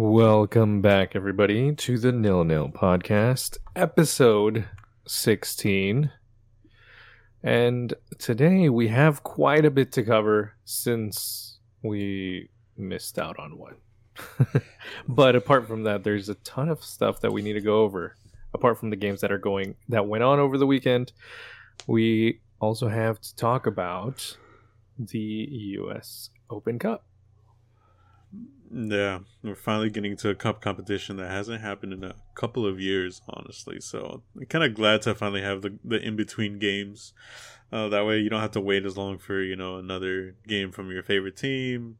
Welcome back, everybody, to the Nil Nil Podcast, episode 16. And today we have quite a bit to cover since we missed out on one. but apart from that, there's a ton of stuff that we need to go over. Apart from the games that are going that went on over the weekend, we also have to talk about the US Open Cup. Yeah, we're finally getting to a cup competition that hasn't happened in a couple of years, honestly. So I'm kind of glad to finally have the, the in between games. Uh, that way, you don't have to wait as long for you know another game from your favorite team,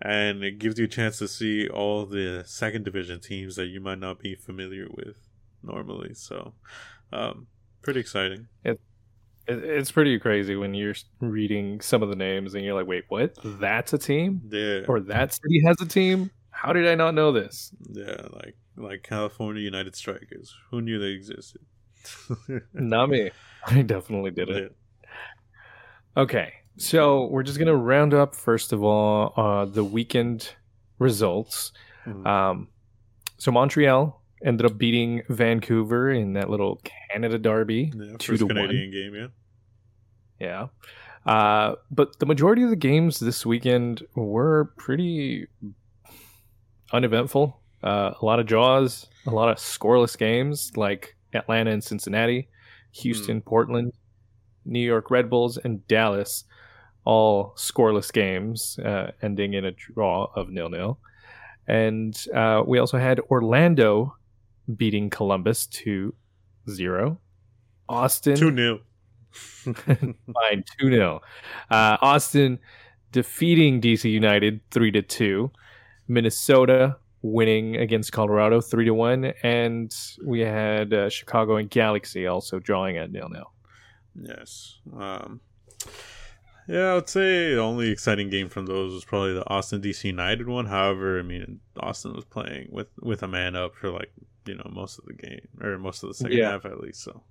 and it gives you a chance to see all the second division teams that you might not be familiar with normally. So, um, pretty exciting. It, it, it's pretty crazy when you're reading some of the names and you're like, wait, what? That's a team? Yeah. Or that city has a team? How did I not know this? Yeah, like like California United Strikers. Who knew they existed? not me. I definitely did it. Yeah. Okay. So we're just gonna round up first of all uh, the weekend results. Mm-hmm. Um, so Montreal ended up beating Vancouver in that little Canada derby, yeah, two to Canadian one. game, yeah. Yeah. Uh, but the majority of the games this weekend were pretty uneventful. Uh, a lot of draws, a lot of scoreless games like Atlanta and Cincinnati, Houston, mm. Portland, New York Red Bulls, and Dallas, all scoreless games, uh, ending in a draw of nil nil. And uh, we also had Orlando beating Columbus 2 0. Austin 2 0. Fine, 2 0. Uh, Austin defeating DC United 3 to 2. Minnesota winning against Colorado 3 to 1. And we had uh, Chicago and Galaxy also drawing at nil nil. Yes. Um, yeah, I would say the only exciting game from those was probably the Austin DC United one. However, I mean, Austin was playing with, with a man up for like, you know, most of the game or most of the second yeah. half at least. So,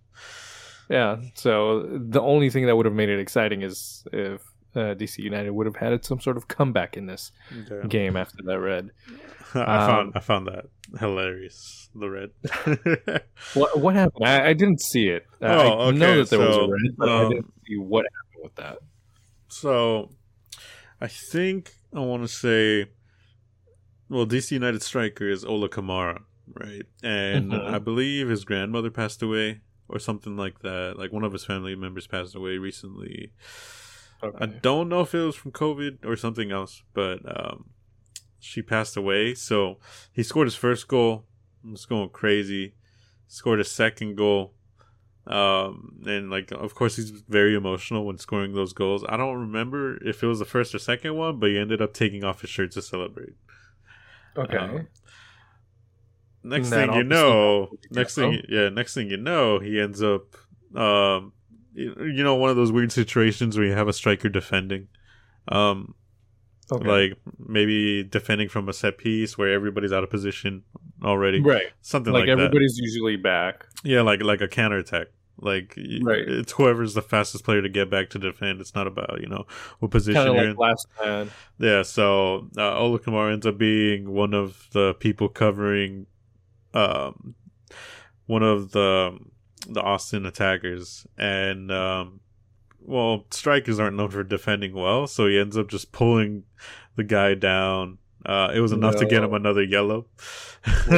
yeah. So the only thing that would have made it exciting is if uh, DC United would have had some sort of comeback in this game after that red. I um, found I found that hilarious. The red. what what happened? I, I didn't see it. Oh, I okay. know that there so, was a red, but um, I didn't see what happened with that. So, I think I want to say, well, DC United striker is Ola Kamara, right? And mm-hmm. I believe his grandmother passed away or something like that. Like one of his family members passed away recently. Okay. I don't know if it was from COVID or something else, but um, she passed away. So he scored his first goal. was going crazy. Scored a second goal. Um, and like, of course, he's very emotional when scoring those goals. I don't remember if it was the first or second one, but he ended up taking off his shirt to celebrate. Okay. Um, next thing you know, next thing, yeah, next thing you know, he ends up, um, you know, one of those weird situations where you have a striker defending, um, okay. like maybe defending from a set piece where everybody's out of position already, right? Something like, that. like everybody's that. usually back. Yeah, like like a counter attack. Like right. it's whoever's the fastest player to get back to defend. It's not about you know what position Kinda you're like in. Last man. Yeah, so uh, Ola Kamara ends up being one of the people covering um, one of the the Austin attackers, and um, well, strikers aren't known for defending well, so he ends up just pulling the guy down. Uh, it was enough no. to get him another yellow.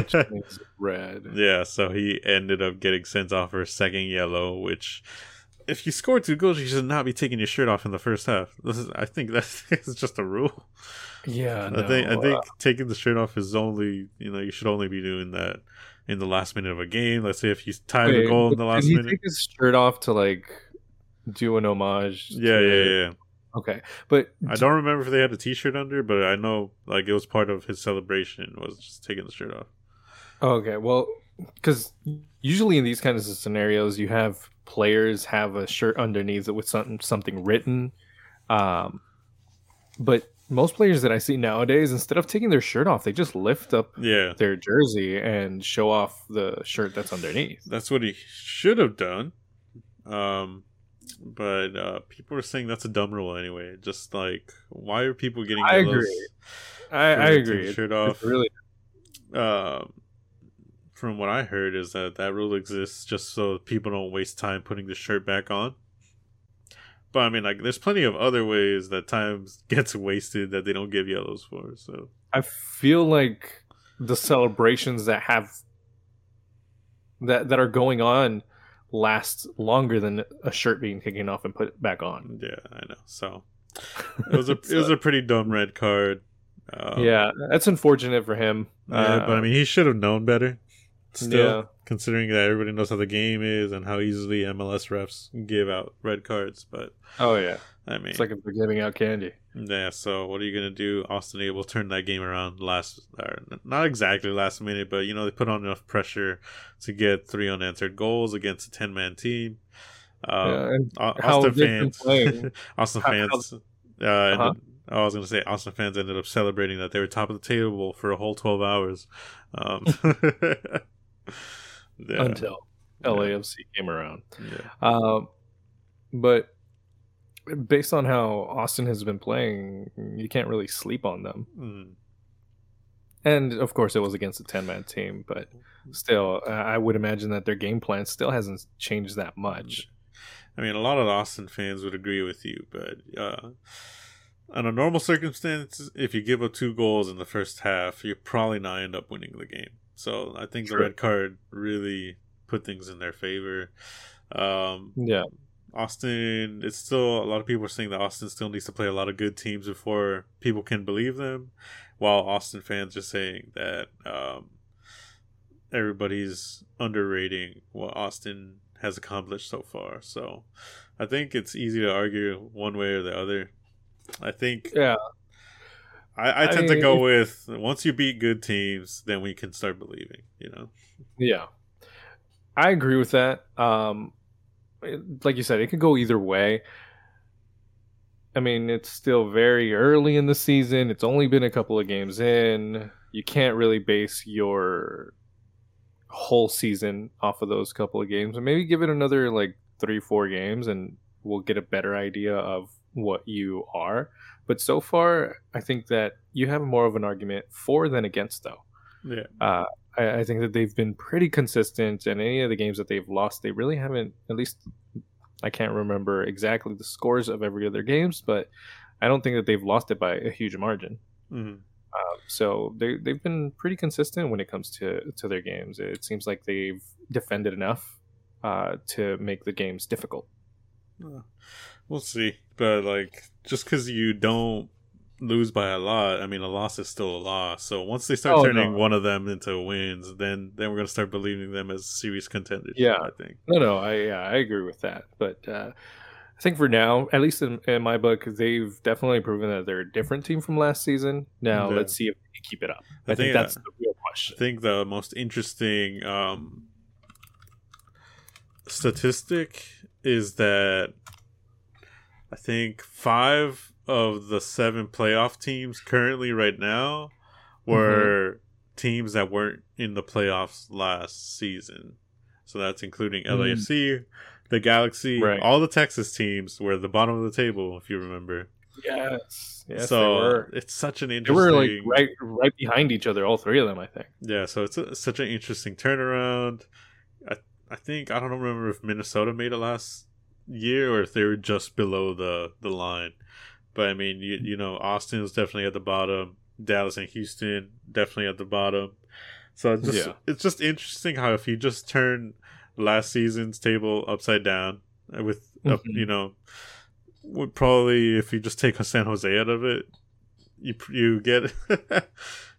red. Yeah, so he ended up getting sent off for a second yellow, which if you score two goals, you should not be taking your shirt off in the first half. This is, I think, that's just a rule. Yeah, I think I think uh, taking the shirt off is only you know you should only be doing that in the last minute of a game. Let's say if you tie the goal in the last did he minute, take his shirt off to like do an homage. Yeah, to, yeah, yeah. Okay, but I don't remember if they had a T-shirt under, but I know like it was part of his celebration was just taking the shirt off. Okay, well, because usually in these kinds of scenarios, you have players have a shirt underneath it with something something written. Um, but most players that I see nowadays, instead of taking their shirt off, they just lift up yeah. their jersey and show off the shirt that's underneath. That's what he should have done. Um, but uh, people are saying that's a dumb rule anyway. Just like, why are people getting? I agree. I, I agree. Shirt off. It's really. uh, from what I heard, is that that rule exists just so people don't waste time putting the shirt back on. But I mean, like, there's plenty of other ways that time gets wasted that they don't give yellows for. So I feel like the celebrations that have that that are going on last longer than a shirt being taken off and put back on. Yeah, I know. So it was a it was a pretty dumb red card. Um, yeah, that's unfortunate for him. Yeah, uh, but I mean, he should have known better. Still, yeah. considering that everybody knows how the game is and how easily MLS refs give out red cards, but oh yeah, I mean, it's like if they're giving out candy. Yeah. So what are you gonna do? Austin Able turn that game around last, not exactly last minute, but you know they put on enough pressure to get three unanswered goals against a ten man team. Um, yeah, Austin fans, Austin fans, uh, uh-huh. I was gonna say Austin fans ended up celebrating that they were top of the table for a whole twelve hours. Um, yeah. Until LAFC yeah. came around. Yeah. Um, but based on how Austin has been playing, you can't really sleep on them. Mm. And of course, it was against a 10 man team, but still, I would imagine that their game plan still hasn't changed that much. I mean, a lot of Austin fans would agree with you, but uh, under normal circumstances, if you give up two goals in the first half, you're probably not end up winning the game. So I think True. the red card really put things in their favor. Um, yeah. Austin, it's still a lot of people are saying that Austin still needs to play a lot of good teams before people can believe them, while Austin fans are saying that um, everybody's underrating what Austin has accomplished so far. So I think it's easy to argue one way or the other. I think yeah. I, I tend I, to go with once you beat good teams, then we can start believing. You know. Yeah, I agree with that. Um, like you said, it could go either way. I mean, it's still very early in the season. It's only been a couple of games in. You can't really base your whole season off of those couple of games. And maybe give it another like three, four games, and we'll get a better idea of what you are. But so far, I think that you have more of an argument for than against, though. Yeah. Uh, I, I, think that they've been pretty consistent, and any of the games that they've lost, they really haven't. At least, I can't remember exactly the scores of every other games, but I don't think that they've lost it by a huge margin. Mm-hmm. Um, so they they've been pretty consistent when it comes to to their games. It seems like they've defended enough uh, to make the games difficult. Uh, we'll see, but like just because you don't lose by a lot, I mean, a loss is still a loss. So once they start oh, turning no. one of them into wins, then then we're gonna start believing them as serious contenders. Yeah, I think. No, no, I yeah, I agree with that. But uh, I think for now, at least in, in, my book, they've definitely proven that they're a different team from last season. Now yeah. let's see if they keep it up. I, I think, think, that's uh, the real question. I think the most interesting um, statistic is that I think five of the seven playoff teams currently right now were mm-hmm. teams that weren't in the playoffs last season. So that's including mm. LAFC, the Galaxy, right. all the Texas teams were at the bottom of the table, if you remember. Yes. yes so it's such an interesting. They were like right, right behind each other, all three of them. I think. Yeah. So it's a, such an interesting turnaround. I I think I don't remember if Minnesota made it last year or if they were just below the the line. But I mean, you you know, Austin is definitely at the bottom. Dallas and Houston definitely at the bottom. So it's just yeah. it's just interesting how if you just turn last season's table upside down with mm-hmm. you know would probably if you just take San Jose out of it, you you get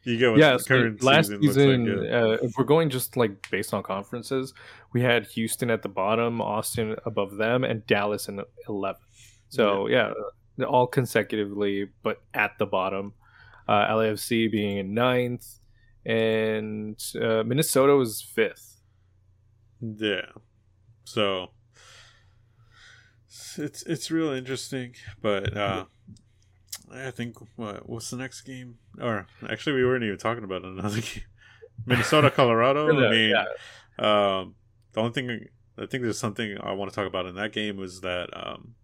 you get what yeah, current so last season, season like, yeah. uh, if we're going just like based on conferences, we had Houston at the bottom, Austin above them, and Dallas in 11. So yeah, yeah all consecutively, but at the bottom. Uh, LAFC being in ninth, and uh, Minnesota was fifth. Yeah, so it's it's real interesting, but uh, I think what what's the next game? Or actually, we weren't even talking about another game. Minnesota, Colorado. I mean, yeah. um, the only thing I think there's something I want to talk about in that game was that um,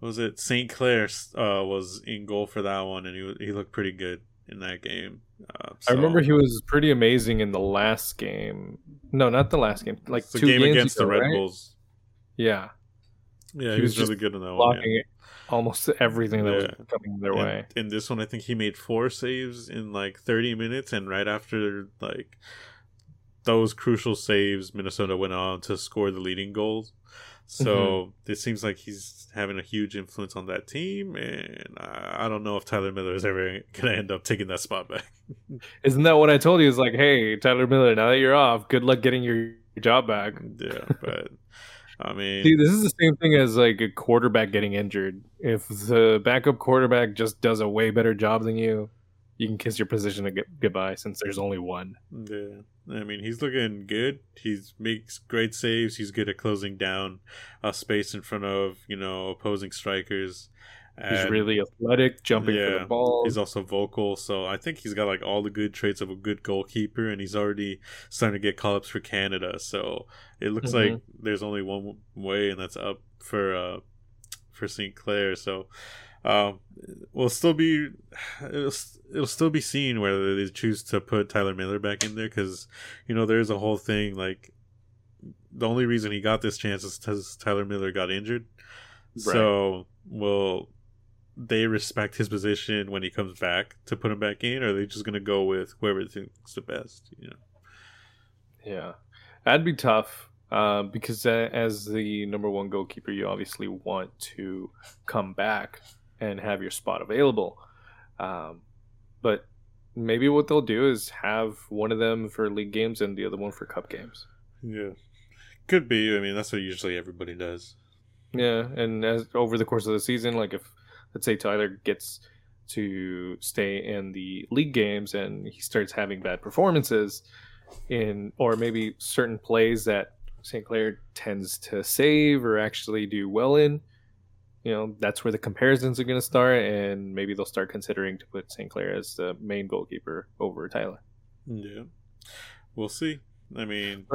was it St. Clair uh, was in goal for that one, and he he looked pretty good in that game. Uh, I remember he was pretty amazing in the last game. No, not the last game. Like the two game games against ago, the Red right? Bulls. Yeah, Yeah, he, He was, was really good in that one. blocking Yeah. Almost everything that Yeah. was coming their And way. in this one, I think he made four saves in like 30 minutes, and right after like those crucial saves, Minnesota went on to score the leading goals. So Mm-hmm. it seems like he's having a huge influence on that team, and I I don't know if Tyler Miller is ever gonna end up taking that spot back. Isn't that what I told you? It's like, hey, Tyler Miller, now that you're off, good luck getting your job back. yeah, but I mean, See, this is the same thing as like a quarterback getting injured. If the backup quarterback just does a way better job than you, you can kiss your position a goodbye since there's only one. Yeah, I mean he's looking good. He makes great saves. He's good at closing down a space in front of you know opposing strikers. He's really athletic, jumping for the ball. He's also vocal, so I think he's got like all the good traits of a good goalkeeper, and he's already starting to get call ups for Canada. So it looks Mhm. like there's only one way, and that's up for uh for St. Clair. So um, we'll still be it'll, it'll still be seen whether they choose to put Tyler Miller back in there because you know there's a whole thing like the only reason he got this chance is because Tyler Miller got injured. So will they respect his position when he comes back to put him back in, or are they just gonna go with whoever thinks the best? You know. Yeah, that'd be tough uh, because as the number one goalkeeper, you obviously want to come back and have your spot available. Um, but maybe what they'll do is have one of them for league games and the other one for cup games. Yeah. Could be. I mean, that's what usually everybody does. Yeah, and as over the course of the season, like if let's say Tyler gets to stay in the league games and he starts having bad performances in or maybe certain plays that St. Clair tends to save or actually do well in, you know, that's where the comparisons are going to start and maybe they'll start considering to put St. Clair as the main goalkeeper over Tyler. Yeah. We'll see. I mean,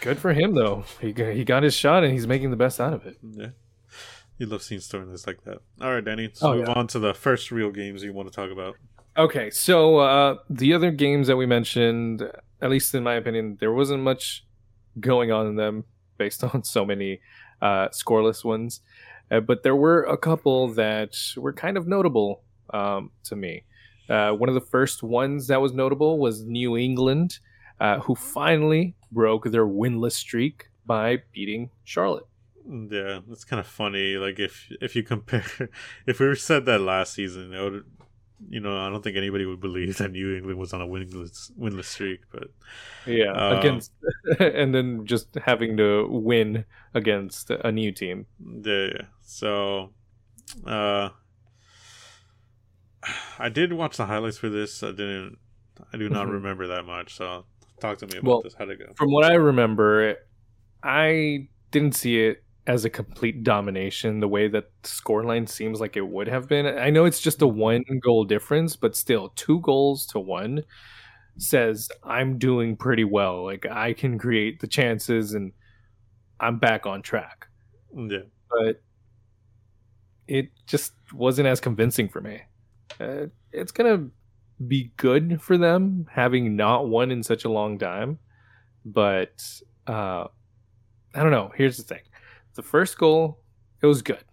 Good for him though. He he got his shot and he's making the best out of it. yeah. You love seeing storylines like that. All right, Danny. Let's Oh, move yeah. on to the first real games you want to talk about. Okay, so uh, the other games that we mentioned, at least in my opinion, there wasn't much going on in them based on so many uh, scoreless ones. Uh, but there were a couple that were kind of notable um, to me. Uh, one of the first ones that was notable was New England, uh, who finally broke their winless streak by beating Charlotte. Yeah, it's kind of funny. Like if if you compare, if we said that last season, it would, you know, I don't think anybody would believe that New England was on a winless winless streak. But Yeah, Um, against, and then just having to win against a new team. yeah, yeah. so, uh, I did watch the highlights for this. I didn't. I do not Mhm. remember that much. So talk to me about Well, this. How'd it go? From what I remember, I didn't see it as a complete domination the way that the scoreline seems like it would have been. I know it's just a one goal difference, but still, two goals to one says I'm doing pretty well. Like I can create the chances and I'm back on track. Yeah, But it just wasn't as convincing for me. Uh, it's going to be good for them having not won in such a long time. But uh, I don't know. Here's the thing the first goal, it was good.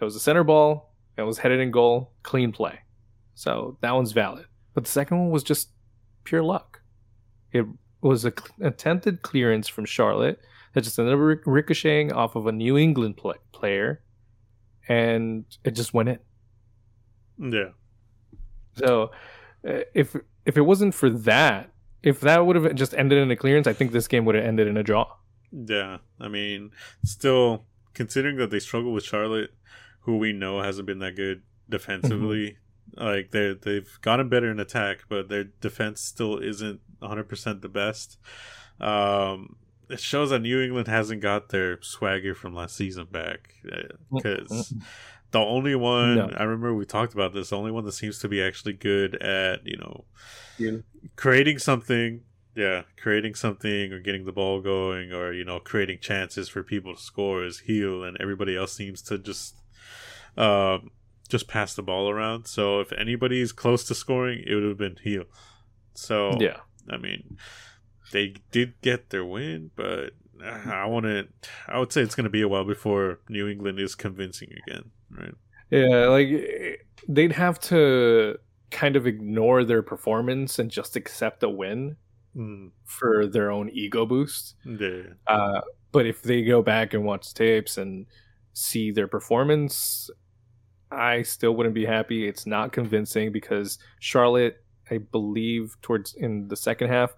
It was a center ball, it was headed in goal, clean play. So that one's valid. But the second one was just pure luck. It was a cl- attempted clearance from Charlotte that just ended up ric- ricocheting off of a New England pla player, and it just went in. yeah, So uh, if if it wasn't for that, if that would have just ended in a clearance, I think this game would have ended in a draw. Yeah. I mean, still considering that they struggle with Charlotte, who we know hasn't been that good defensively. Mm-hmm. Like they they've gotten better in attack, but their defense still isn't 100 percent the best. Um, it shows that New England hasn't got their swagger from last season back uh, mm, because the only one No. I remember we talked about this. The only one that seems to be actually good at you know Yeah. creating something, yeah, creating something or getting the ball going or you know creating chances for people to score is Gil, and everybody else seems to just um just pass the ball around. So if anybody's close to scoring, it would have been Gil. So Yeah. I mean, they did get their win, but I want to. I would say it's going to be a while before New England is convincing again, right? Yeah, like they'd have to kind of ignore their performance and just accept a win Mm, for their own ego boost. yeah, Uh, but if they go back and watch tapes and see their performance, I still wouldn't be happy. It's not convincing because Charlotte, I believe, towards in the second half,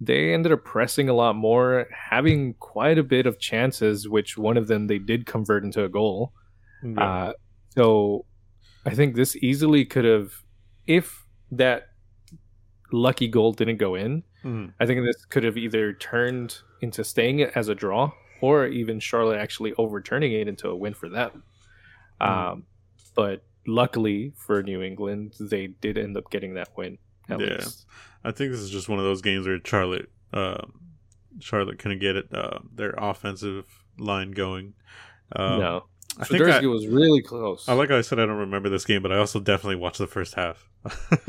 they ended up pressing a lot more, having quite a bit of chances, which one of them they did convert into a goal. yeah. Uh, so I think this easily could have, if that lucky goal didn't go in, Mm, I think this could have either turned into staying it as a draw or even Charlotte actually overturning it into a win for them. Mm. Um, but luckily for New England, they did end up getting that win. Yeah. least. I think this is just one of those games where Charlotte, uh, Charlotte couldn't get it uh, their offensive line going. Um, no. I think I, was really close. I like I said I don't remember this game, but I also definitely watched the first half.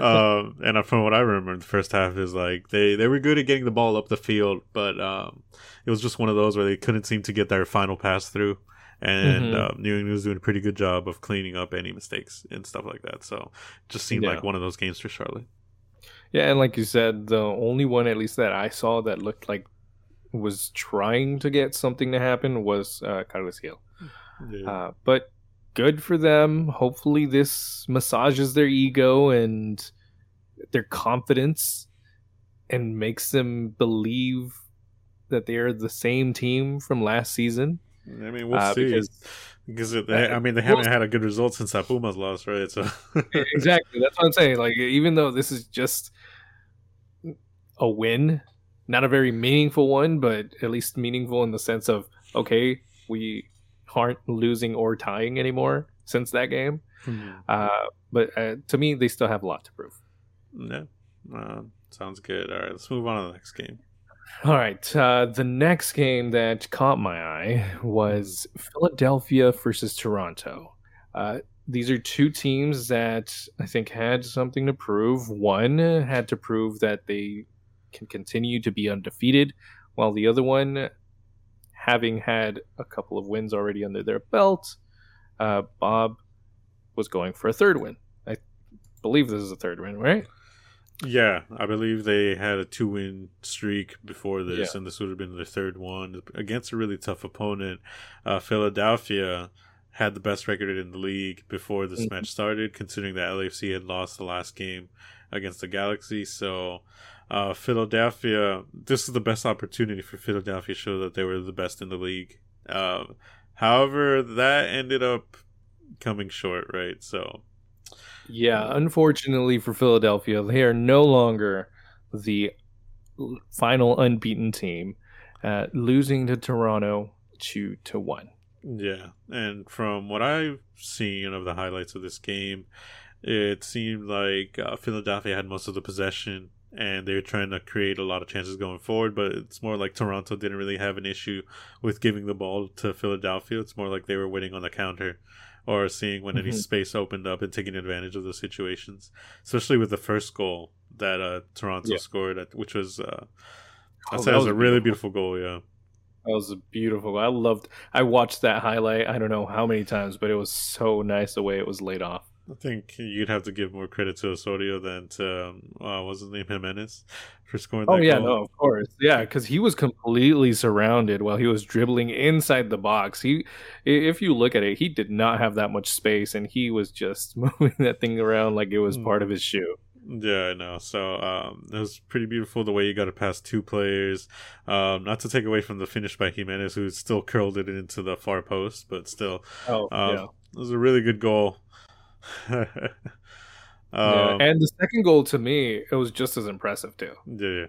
um, and from what I remember, the first half is like they, they were good at getting the ball up the field, but um, it was just one of those where they couldn't seem to get their final pass through. And Mhm. uh, New England was doing a pretty good job of cleaning up any mistakes and stuff like that. So just seemed Yeah. like one of those games for Charlotte. Yeah, and like you said, the only one at least that I saw that looked like was trying to get something to happen was uh, Carlos Gil. Yeah. Uh, but good for them. Hopefully, this massages their ego and their confidence and makes them believe that they are the same team from last season. I mean, we'll uh, see. because- Because, it, I mean, they We'll haven't had a good result since that Pumas lost, right? So exactly. That's what I'm saying. Like, even though this is just a win, not a very meaningful one, but at least meaningful in the sense of okay, we aren't losing or tying anymore since that game. Uh, but uh, to me, they still have a lot to prove. yeah, uh, sounds good. All right, let's move on to the next game. All right. Uh, the next game that caught my eye was Philadelphia versus Toronto. Uh, these are two teams that I think had something to prove. One had to prove that they can continue to be undefeated, while the other one, having had a couple of wins already under their belt, uh, Bob was going for a third win. I believe this is a third win, right? Yeah, I believe they had a two-win streak before this, Yeah. and this would have been their third one against a really tough opponent. Uh, Philadelphia had the best record in the league before this Mhm. match started, considering that LAFC had lost the last game against the Galaxy. So, uh, Philadelphia, this is the best opportunity for Philadelphia to show that they were the best in the league. Um, however, that ended up coming short, right? So, Yeah, unfortunately for Philadelphia, they are no longer the final unbeaten team, uh, losing to Toronto two to one. Yeah, and from what I've seen of the highlights of this game, it seemed like uh, Philadelphia had most of the possession and they were trying to create a lot of chances going forward. But it's more like Toronto didn't really have an issue with giving the ball to Philadelphia. It's more like they were winning on the counter or seeing when any Mhm. space opened up and taking advantage of the situations. Especially with the first goal that uh, Toronto Yeah. scored, at, which was uh, Oh, that was was a really beautiful. beautiful goal. Yeah. That was a beautiful. I loved. I watched that highlight. I don't know how many times, but it was so nice the way it was laid off. I think you'd have to give more credit to Osorio than to um, uh, his name Jimenez for scoring. Oh that yeah, goal. no, of course, yeah, because he was completely surrounded while he was dribbling inside the box. He, if you look at it, he did not have that much space, and he was just moving that thing around like it was Mm. part of his shoe. Yeah, I know. So um, it was pretty beautiful the way you got to pass two players. Um, not to take away from the finish by Jimenez, who still curled it into the far post, but still, Oh um, yeah. it was a really good goal. um, yeah. And the second goal to me, it was just as impressive too. yeah,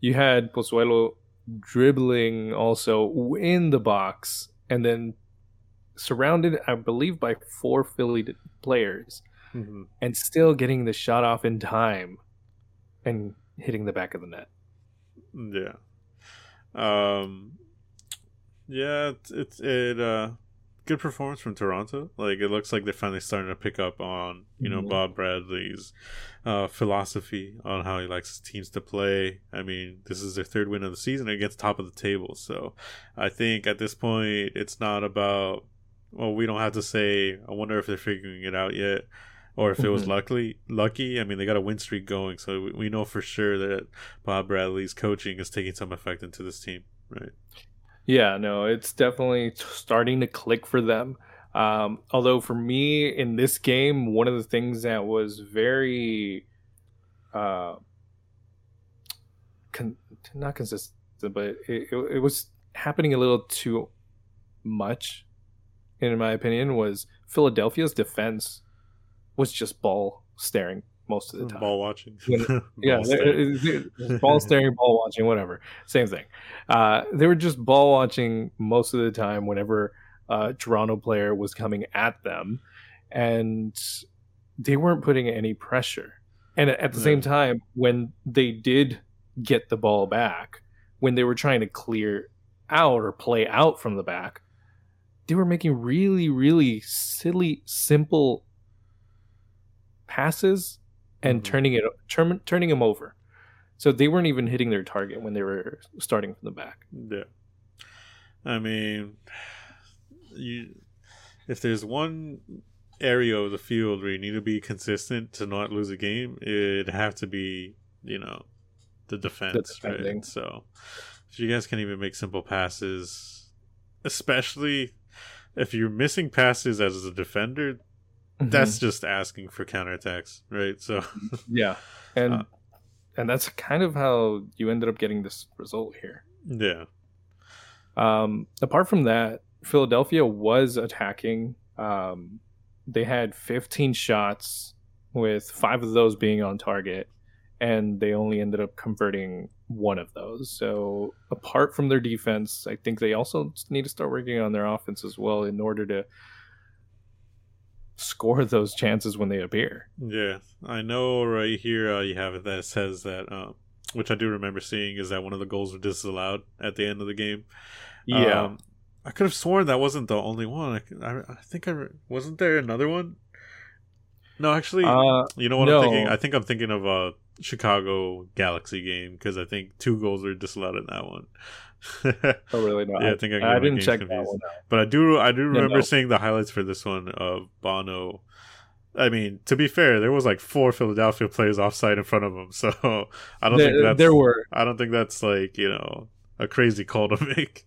You had Pozuelo dribbling also in the box, and then surrounded, I believe, by four Philly players, Mhm. and still getting the shot off in time and hitting the back of the net. Yeah. Um yeah, it's, it's it uh good performance from Toronto. Like it looks like they're finally starting to pick up on you know Mhm. Bob Bradley's uh, philosophy on how he likes his teams to play. I mean, this is their third win of the season against top of the table. So I think at this point it's not about well, we don't have to say I wonder if they're figuring it out yet. Or if it was Mhm. luckily lucky, I mean they got a win streak going, so we know for sure that Bob Bradley's coaching is taking some effect into this team, right? Yeah, no, it's definitely starting to click for them. Um, although for me in this game, one of the things that was very, uh, con- not consistent, but it, it, it was happening a little too much, in my opinion, was Philadelphia's defense was just ball staring most of the time. Ball watching. When- Ball yeah, staring. it- it- ball staring, ball watching, whatever, same thing. Uh, they were just ball watching most of the time whenever a Toronto player was coming at them, and they weren't putting any pressure. And at the Yeah. same time, when they did get the ball back, when they were trying to clear out or play out from the back, they were making really, really silly, simple passes and Mhm. turning it turn, turning them over. So they weren't even hitting their target when they were starting from the back. Yeah. I mean, you if there's one area of the field where you need to be consistent to not lose a game, it'd have to be, you know, the defense, defending. right? So if you guys can't even make simple passes, especially if you're missing passes as a defender, that's just asking for counterattacks, right? So yeah, and Uh, and that's kind of how you ended up getting this result here. yeah. Um, apart from that, Philadelphia was attacking. Um, they had 15 shots, with five of those being on target, and they only ended up converting one of those. So, apart from their defense, I think they also need to start working on their offense as well in order to score those chances when they appear. Yeah, I know right here uh, you have it that says that, uh, which I do remember seeing, is that one of the goals were disallowed at the end of the game. Yeah. Um, I could have sworn that wasn't the only one. I, I, I think I re- wasn't there another one. No, actually, uh, you know what no. I'm thinking. I think I'm thinking of a Chicago Galaxy game because I think two goals were disallowed in that one. Oh, really? No, Yeah, I think I I didn't check that confused. one out. But I do I do remember no. seeing the highlights for this one of Bono. I mean, to be fair, there was like four Philadelphia players offside in front of him, so I don't think There, that's there were I don't think that's like you know a crazy call to make.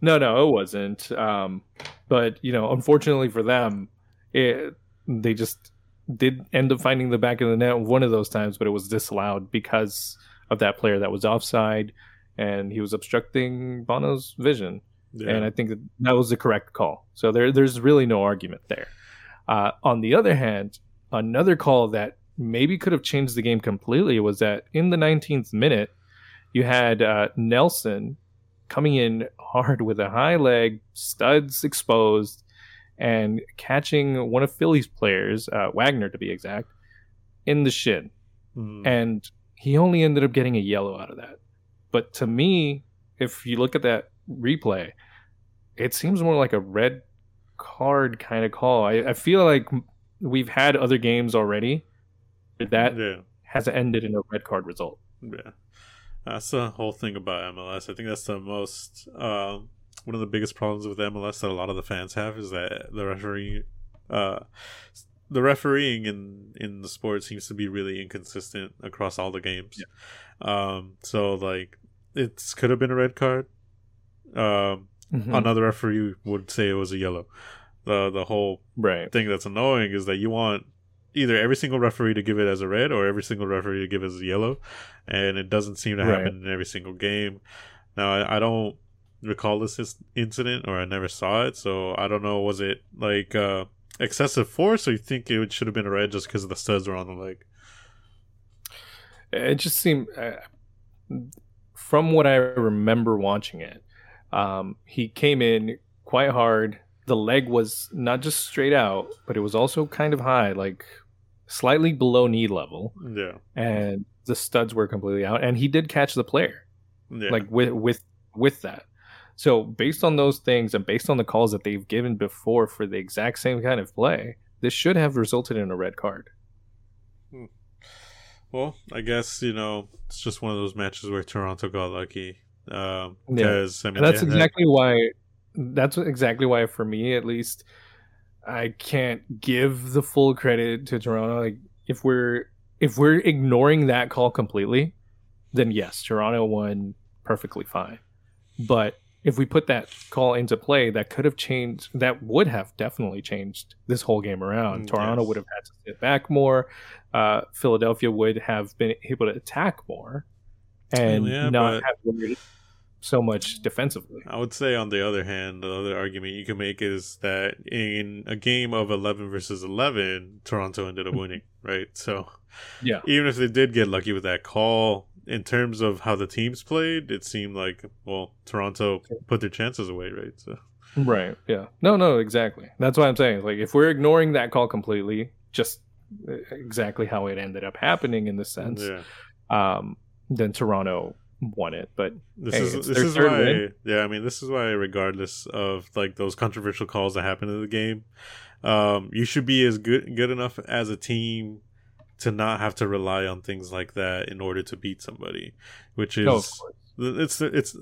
No, no, it wasn't. Um, but you know, unfortunately for them, it they just did end up finding the back of the net one of those times, but it was disallowed because of that player that was offside, and he was obstructing Bono's vision. Yeah. And I think that, that was the correct call. So there, there's really no argument there. Uh, on the other hand, another call that maybe could have changed the game completely was that in the 19th minute, you had uh, Nelson coming in hard with a high leg, studs exposed, and catching one of Philly's players, uh, Wagner to be exact, in the shin. Mm. And he only ended up getting a yellow out of that. But to me, if you look at that replay, it seems more like a red card kind of call. I, I feel like we've had other games already that yeah, has ended in a red card result. yeah. That's the whole thing about MLS. I think that's the most um, one of the biggest problems with MLS that a lot of the fans have is that the referee, uh, the refereeing in in the sport seems to be really inconsistent across all the games. Um, so like it could have been a red card. Um, Mhm. another referee would say it was a yellow. The the whole Right. thing that's annoying is that you want either every single referee to give it as a red or every single referee to give it as a yellow, and it doesn't seem to Right. happen in every single game. Now I, I don't recall this incident or I never saw it, so I don't know. Was it like uh, excessive force, or you think it should have been a red just because the studs were on the leg? It just seemed, uh, from what I remember watching it, um, he came in quite hard. The leg was not just straight out, but it was also kind of high, like slightly below knee level, Yeah, and the studs were completely out. And he did catch the player, yeah, like with with with that. So based on those things and based on the calls that they've given before for the exact same kind of play, this should have resulted in a red card. Hmm. Well, I guess you know it's just one of those matches where Toronto got lucky. Because um, yeah. I mean, that's exactly had... why. That's exactly why, for me at least, I can't give the full credit to Toronto. Like if we're if we're ignoring that call completely, then yes, Toronto won perfectly fine. But if we put that call into play, that could have changed. That would have definitely changed this whole game around. Mm, Toronto yes. would have had to sit back more. Uh, Philadelphia would have been able to attack more, and yeah, not have worried so much defensively. I would say, on the other hand, the other argument you can make is that in a game of eleven versus eleven, Toronto ended up winning, right? So, yeah, even if they did get lucky with that call, in terms of how the teams played, it seemed like well, Toronto put their chances away, right? So Right. Yeah. No, no, exactly. That's why I'm saying like if we're ignoring that call completely, just uh, exactly how it ended up happening in the sense, yeah. um, then Toronto won it. But this hey, is this is why win. yeah, I mean this is why regardless of like those controversial calls that happened in the game, um, you should be as good good enough as a team to not have to rely on things like that in order to beat somebody, which is it's it's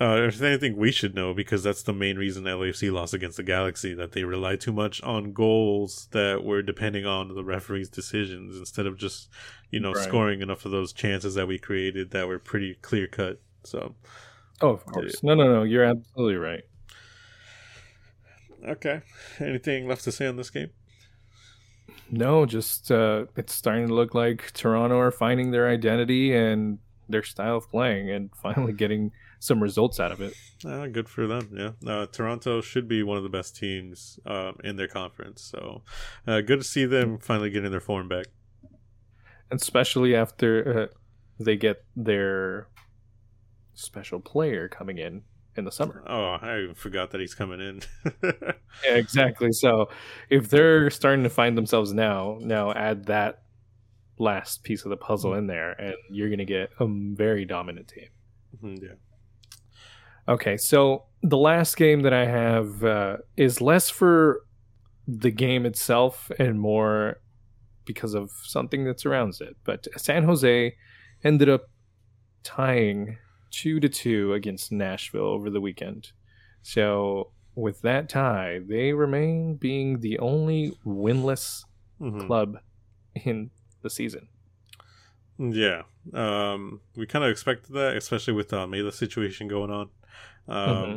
uh, if anything we should know because that's the main reason LAFC lost against the Galaxy that they relied too much on goals that were depending on the referee's decisions instead of just you know right. scoring enough of those chances that we created that were pretty clear cut. So, oh, of course, yeah. no, no, no, you're absolutely right. Okay, anything left to say on this game? No, just uh, it's starting to look like Toronto are finding their identity and their style of playing, and finally getting some results out of it. Uh, good for them. Yeah, uh, Toronto should be one of the best teams um, in their conference. So uh, good to see them finally getting their form back, especially after uh, they get their special player coming in in the summer. Oh, I forgot that he's coming in. yeah, exactly. So if they're starting to find themselves now, now add that last piece of the puzzle in there, and you're going to get a very dominant team. Mm-hmm, yeah. Okay, so the last game that I have uh, is less for the game itself and more because of something that surrounds it. But San Jose ended up tying two to two against Nashville over the weekend. So with that tie, they remain being the only winless mm-hmm. club in the season. Yeah, um, we kind of expected that, especially with the Almeyda situation going on. Um, mm-hmm.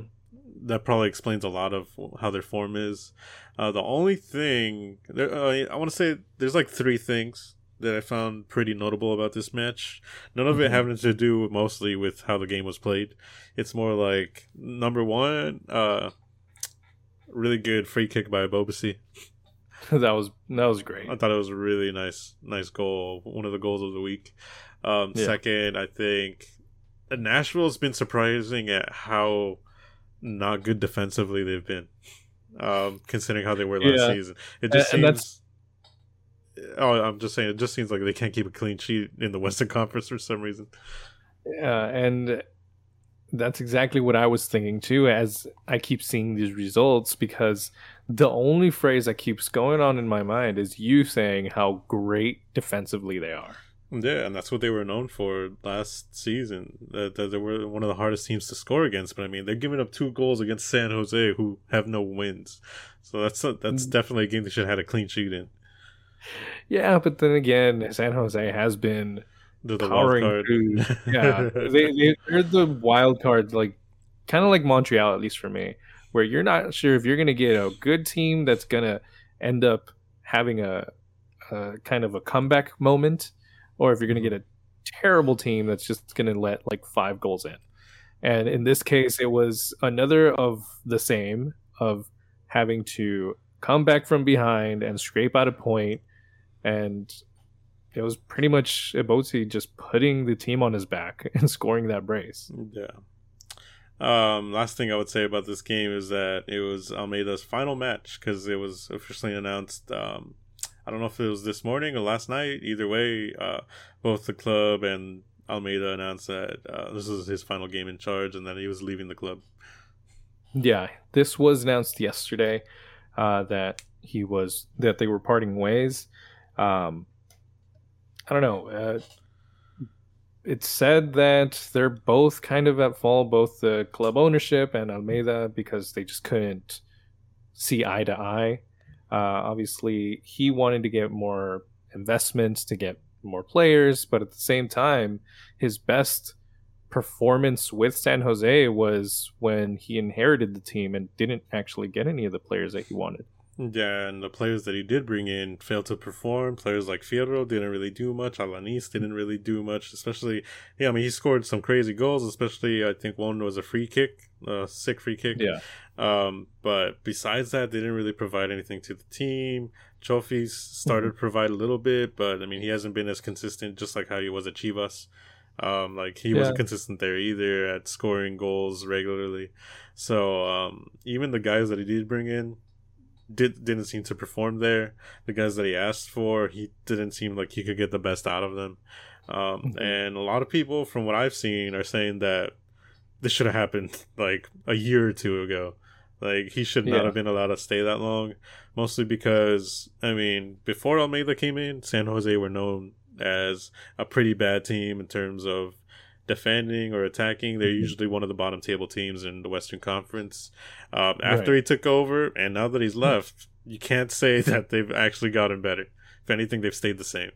That probably explains a lot of how their form is. Uh, the only thing there, uh, I want to say, there's like three things that I found pretty notable about this match. None of it mm-hmm. having to do mostly with how the game was played. It's more like number one, uh, really good free kick by Ebobisse. that was that was great. I thought it was a really nice nice goal. One of the goals of the week. Um, yeah. Second, I think Nashville's been surprising at how not good defensively they've been. Um, considering how they were last yeah. season, it just and, seems. And Oh, I'm just saying. It just seems like they can't keep a clean sheet in the Western Conference for some reason. Yeah, and that's exactly what I was thinking too. As I keep seeing these results, because the only phrase that keeps going on in my mind is you saying how great defensively they are. Yeah, and that's what they were known for last season. That, that they were one of the hardest teams to score against. But I mean, they're giving up two goals against San Jose, who have no wins. So that's a, that's mm. definitely a game they should have had a clean sheet in. Yeah, but then again, San Jose has been they're the powering through. Yeah, they, they they're the wild card, like kind of like Montreal, at least for me, where you're not sure if you're going to get a good team that's going to end up having a, a kind of a comeback moment, or if you're going to get a terrible team that's just going to let like five goals in. And in this case, it was another of the same of having to come back from behind and scrape out a point and it was pretty much Ebobisse just putting the team on his back and scoring that brace. Yeah. Um, last thing I would say about this game is that it was Almeyda's final match because it was officially announced. Um, I don't know if it was this morning or last night. Either way, uh, both the club and Almeida announced that uh, this was his final game in charge and that he was leaving the club. Yeah, this was announced yesterday uh, that he was that they were parting ways. Um, I don't know. Uh, it's said that they're both kind of at fault, both the club ownership and Almeyda, because they just couldn't see eye to eye. Uh, obviously, he wanted to get more investments to get more players, but at the same time, his best performance with San Jose was when he inherited the team and didn't actually get any of the players that he wanted. Yeah, and the players that he did bring in failed to perform. Players like Fierro didn't really do much. Alanis didn't really do much, especially, yeah, I mean, he scored some crazy goals, especially, I think one was a free kick, a sick free kick. Yeah. Um, but besides that, they didn't really provide anything to the team. Chofis started mm-hmm. to provide a little bit, but I mean, he hasn't been as consistent, just like how he was at Chivas. Um, like he yeah. wasn't consistent there either at scoring goals regularly. So um, even the guys that he did bring in, did didn't seem to perform there. The guys that he asked for, he didn't seem like he could get the best out of them. Um, mm-hmm. And a lot of people, from what I've seen, are saying that this should have happened like a year or two ago. Like he should not yeah. have been allowed to stay that long, mostly because I mean, before Almeyda came in, San Jose were known as a pretty bad team in terms of defending or attacking. They're mm-hmm. usually one of the bottom table teams in the Western Conference. Uh, after right. he took over, and now that he's hmm. left, you can't say that they've actually gotten better. If anything, they've stayed the same.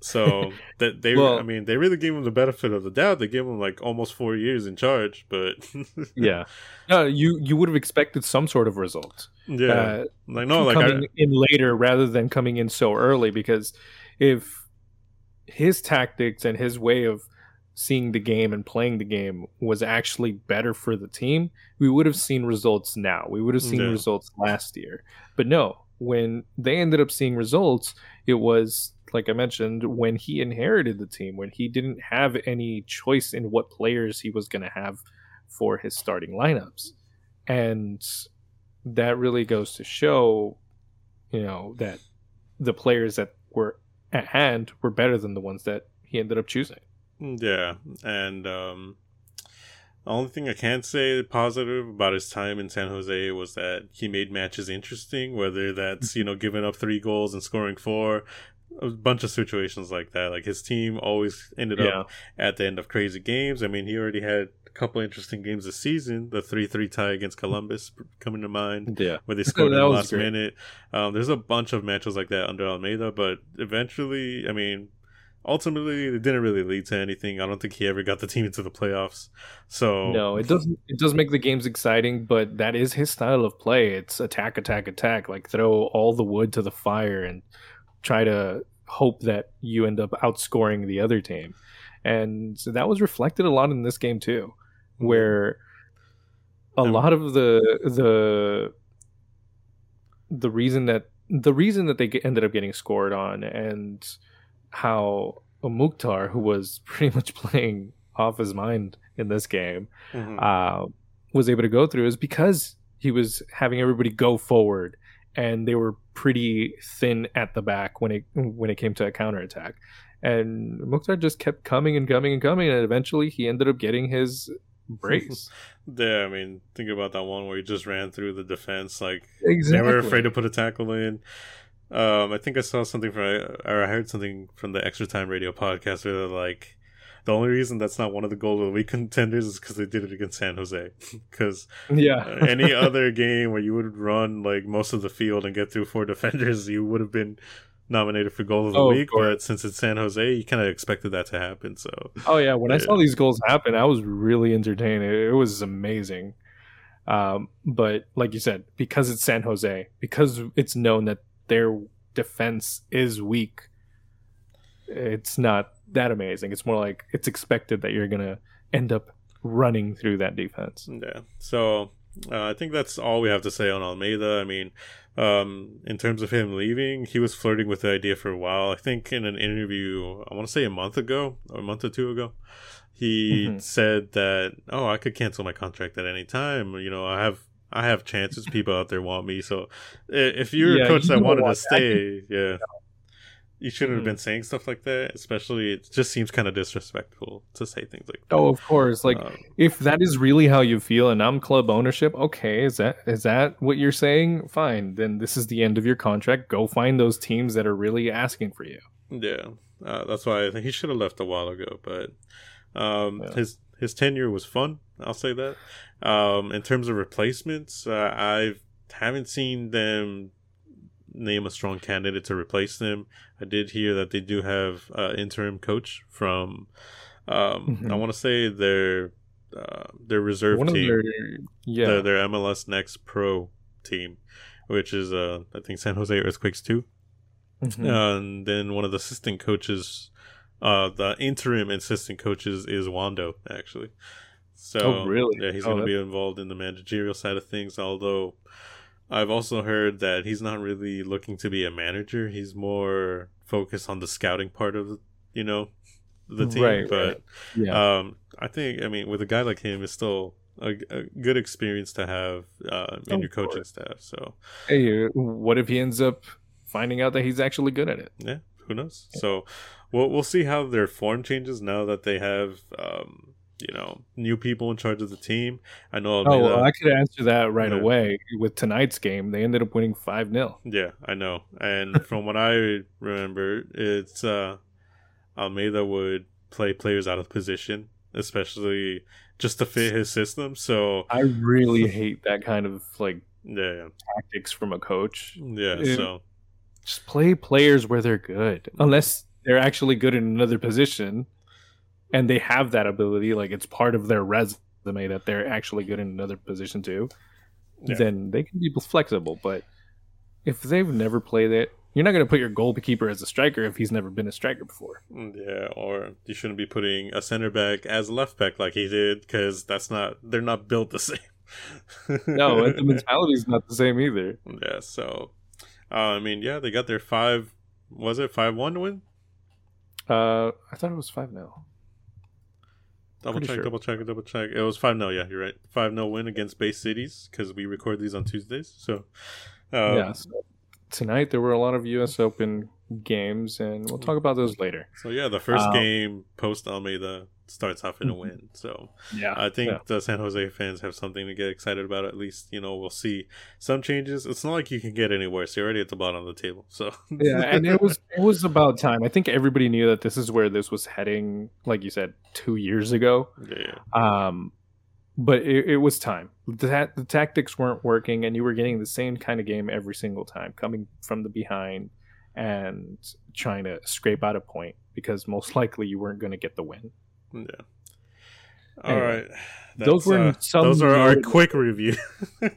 So that they, well, I mean, they really gave him the benefit of the doubt. They gave him like almost four years in charge, but yeah, no, you you would have expected some sort of result. Yeah, uh, like no, like coming I, in later rather than coming in so early because if his tactics and his way of seeing the game and playing the game was actually better for the team, we would have seen results now. We would have seen yeah. results last year. But no, when they ended up seeing results, it was like I mentioned when he inherited the team, when he didn't have any choice in what players he was going to have for his starting lineups. And that really goes to show, you know, that the players that were at hand were better than the ones that he ended up choosing. Yeah, and um, the only thing I can say positive about his time in San Jose was that he made matches interesting. Whether that's you know giving up three goals and scoring four, a bunch of situations like that. Like his team always ended yeah. up at the end of crazy games. I mean, he already had a couple interesting games this season. The three-three tie against Columbus coming to mind. Yeah, where they scored in the last great. minute. Um, there's a bunch of matches like that under Almeyda, but eventually, I mean, ultimately it didn't really lead to anything. I don't think he ever got the team into the playoffs. So no, it doesn't. It does make the games exciting, but that is his style of play. It's attack, attack, attack. Like throw all the wood to the fire and try to hope that you end up outscoring the other team. And so that was reflected a lot in this game too, mm-hmm. where a lot of the the the reason that the reason that they ended up getting scored on and how Mukhtar, who was pretty much playing off his mind in this game, mm-hmm. uh, was able to go through is because he was having everybody go forward, and they were pretty thin at the back when it when it came to a counterattack. And Mukhtar just kept coming and coming and coming, and eventually he ended up getting his brace. yeah, I mean, think about that one where he just ran through the defense, like exactly. were afraid to put a tackle in. Um, I think I saw something from, or I heard something from the Extra Time Radio podcast where they're like, the only reason that's not one of the goal of the week contenders is because they did it against San Jose. Because yeah, uh, any other game where you would run like most of the field and get through four defenders, you would have been nominated for goal of the oh, week. But since it's San Jose, you kind of expected that to happen. So oh yeah, when yeah. I saw these goals happen, I was really entertained. It, was amazing. Um, but like you said, because it's San Jose, because it's known that their defense is weak, it's not that amazing. It's more like it's expected that you're gonna end up running through that defense. Yeah. So uh, I think that's all we have to say on Almeyda. I mean, um, in terms of him leaving, he was flirting with the idea for a while. I think in an interview, I want to say a month ago or a month or two ago, he mm-hmm. said that, "Oh, I could cancel my contract at any time. You know, I have I have chances. People out there want me. So if you're yeah, a coach that wanted to stay, yeah, you shouldn't have been saying stuff like that. Especially, it just seems kind of disrespectful to say things like that. Oh, of course. Like, Um, if that is really how you feel, and I'm club ownership, okay, is that is that what you're saying? Fine, then this is the end of your contract. Go find those teams that are really asking for you. Yeah, uh, that's why I think he should have left a while ago. But um, Yeah. his his tenure was fun. I'll say that. Um, in terms of replacements, uh, I haven't seen them name a strong candidate to replace them. I did hear that they do have uh, interim coach from. Um, I Mhm. want to say their uh, their reserve One team, their yeah, their, their MLS Next Pro team, which is uh, I think San Jose Earthquakes too. Mhm. And then one of the assistant coaches, uh, the interim assistant coaches is Wondo actually. So Oh, really? Yeah, he's Oh, going to be involved in the managerial side of things. Although I've also heard that he's not really looking to be a manager. He's more focused on the scouting part of the, you know, the team. Right, but right. yeah. um, I think I mean with a guy like him, it's still a, a good experience to have uh, in Of your coaching staff. So hey, uh, what if he ends up finding out that he's actually good at it? Yeah, who knows? So we'll we'll see how their form changes now that they have um, you know new people in charge of the team. I know. Oh, well, I could answer that right Yeah. away with tonight's game. They ended up winning five 0 yeah, I know. And from what I remember, it's uh, Almeyda would play players out of position, especially just to fit his system. So I really hate that kind of like yeah, tactics from a coach. yeah. Yeah. So Just play players where they're good, unless they're actually good in another position, and they have that ability. Like it's part of their resume that they're actually good in another position too. Yeah. Then they can be flexible. But if they've never played it, you're not going to put your goalkeeper as a striker if he's never been a striker before. yeah, or you shouldn't be putting a center back as a left back like he did because that's not they're not built the same. No, and the mentality is not the same either. Yeah, so uh, I mean, yeah, they got their five. Was it five one win? Uh, I thought it was five 0 Double check, sure. double check, double check. It was five 0 Yeah, you're right. Five 0 win against Bay Cities because we record these on Tuesdays. So um, yeah. So tonight there were a lot of U.S. Open games, and we'll talk about those later. So yeah, the first Um, game post Almeyda starts off in a win. So Yeah, I think yeah. the San Jose fans have something to get excited about. At least you know we'll see some changes. It's not like you can get any worse. You're already at the bottom of the table. So yeah, and it was it was about time. I think everybody knew that this is where this was heading. Like you said, two years ago. yeah, Um, but it, it was time. The, ta- the tactics weren't working, and you were getting the same kind of game every single time, coming from the behind and trying to scrape out a point because most likely you weren't going to get the win. Yeah. All Anyway, right. those were uh, some those are our quick review.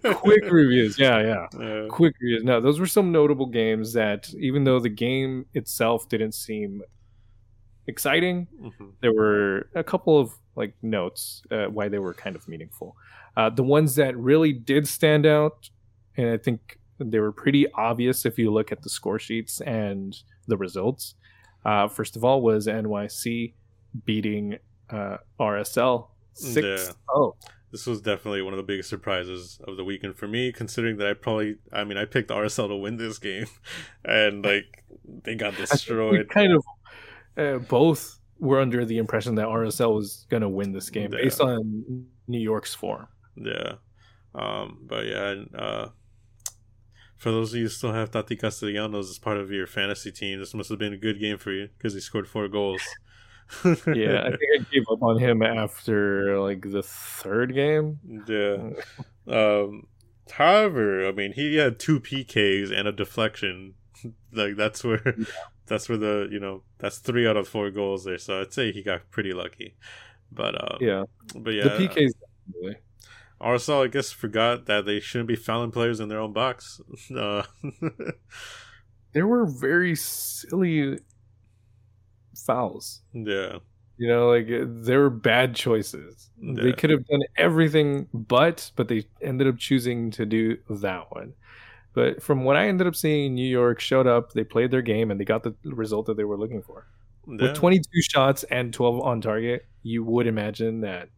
Quick reviews, yeah, yeah. Quick reviews. No, those were some notable games that, even though the game itself didn't seem exciting, mhm. there were a couple of like notes uh, why they were kind of meaningful. Uh, the ones that really did stand out, and I think they were pretty obvious if you look at the score sheets and the results. Uh, first of all, was NYC beating uh, RSL six oh. This was definitely one of the biggest surprises of the weekend for me, considering that I probably, I mean, I picked RSL to win this game, and like they got I think we destroyed. kind of uh, both were under the impression that RSL was going to win this game Yeah. based on New York's form. Yeah, um, but yeah, and, uh, for those of you who still have Taty Castellanos as part of your fantasy team, this must have been a good game for you because he scored four goals. Yeah, I think I gave up on him after like the third game. yeah. Um, however, I mean, he had two PKs and a deflection. like that's where, that's where the you know that's three out of four goals there. So I'd say he got pretty lucky. But um, Yeah, but yeah, the PKs. Definitely. RSL I guess forgot that they shouldn't be fouling players in their own box. Uh, There were very silly fouls. yeah, You know, like uh, there were bad choices. They could have done everything but, but they ended up choosing to do that one. But from what I ended up seeing, New York showed up, they played their game, and they got the result that they were looking for. yeah. With 22 shots and 12 on target, you would imagine that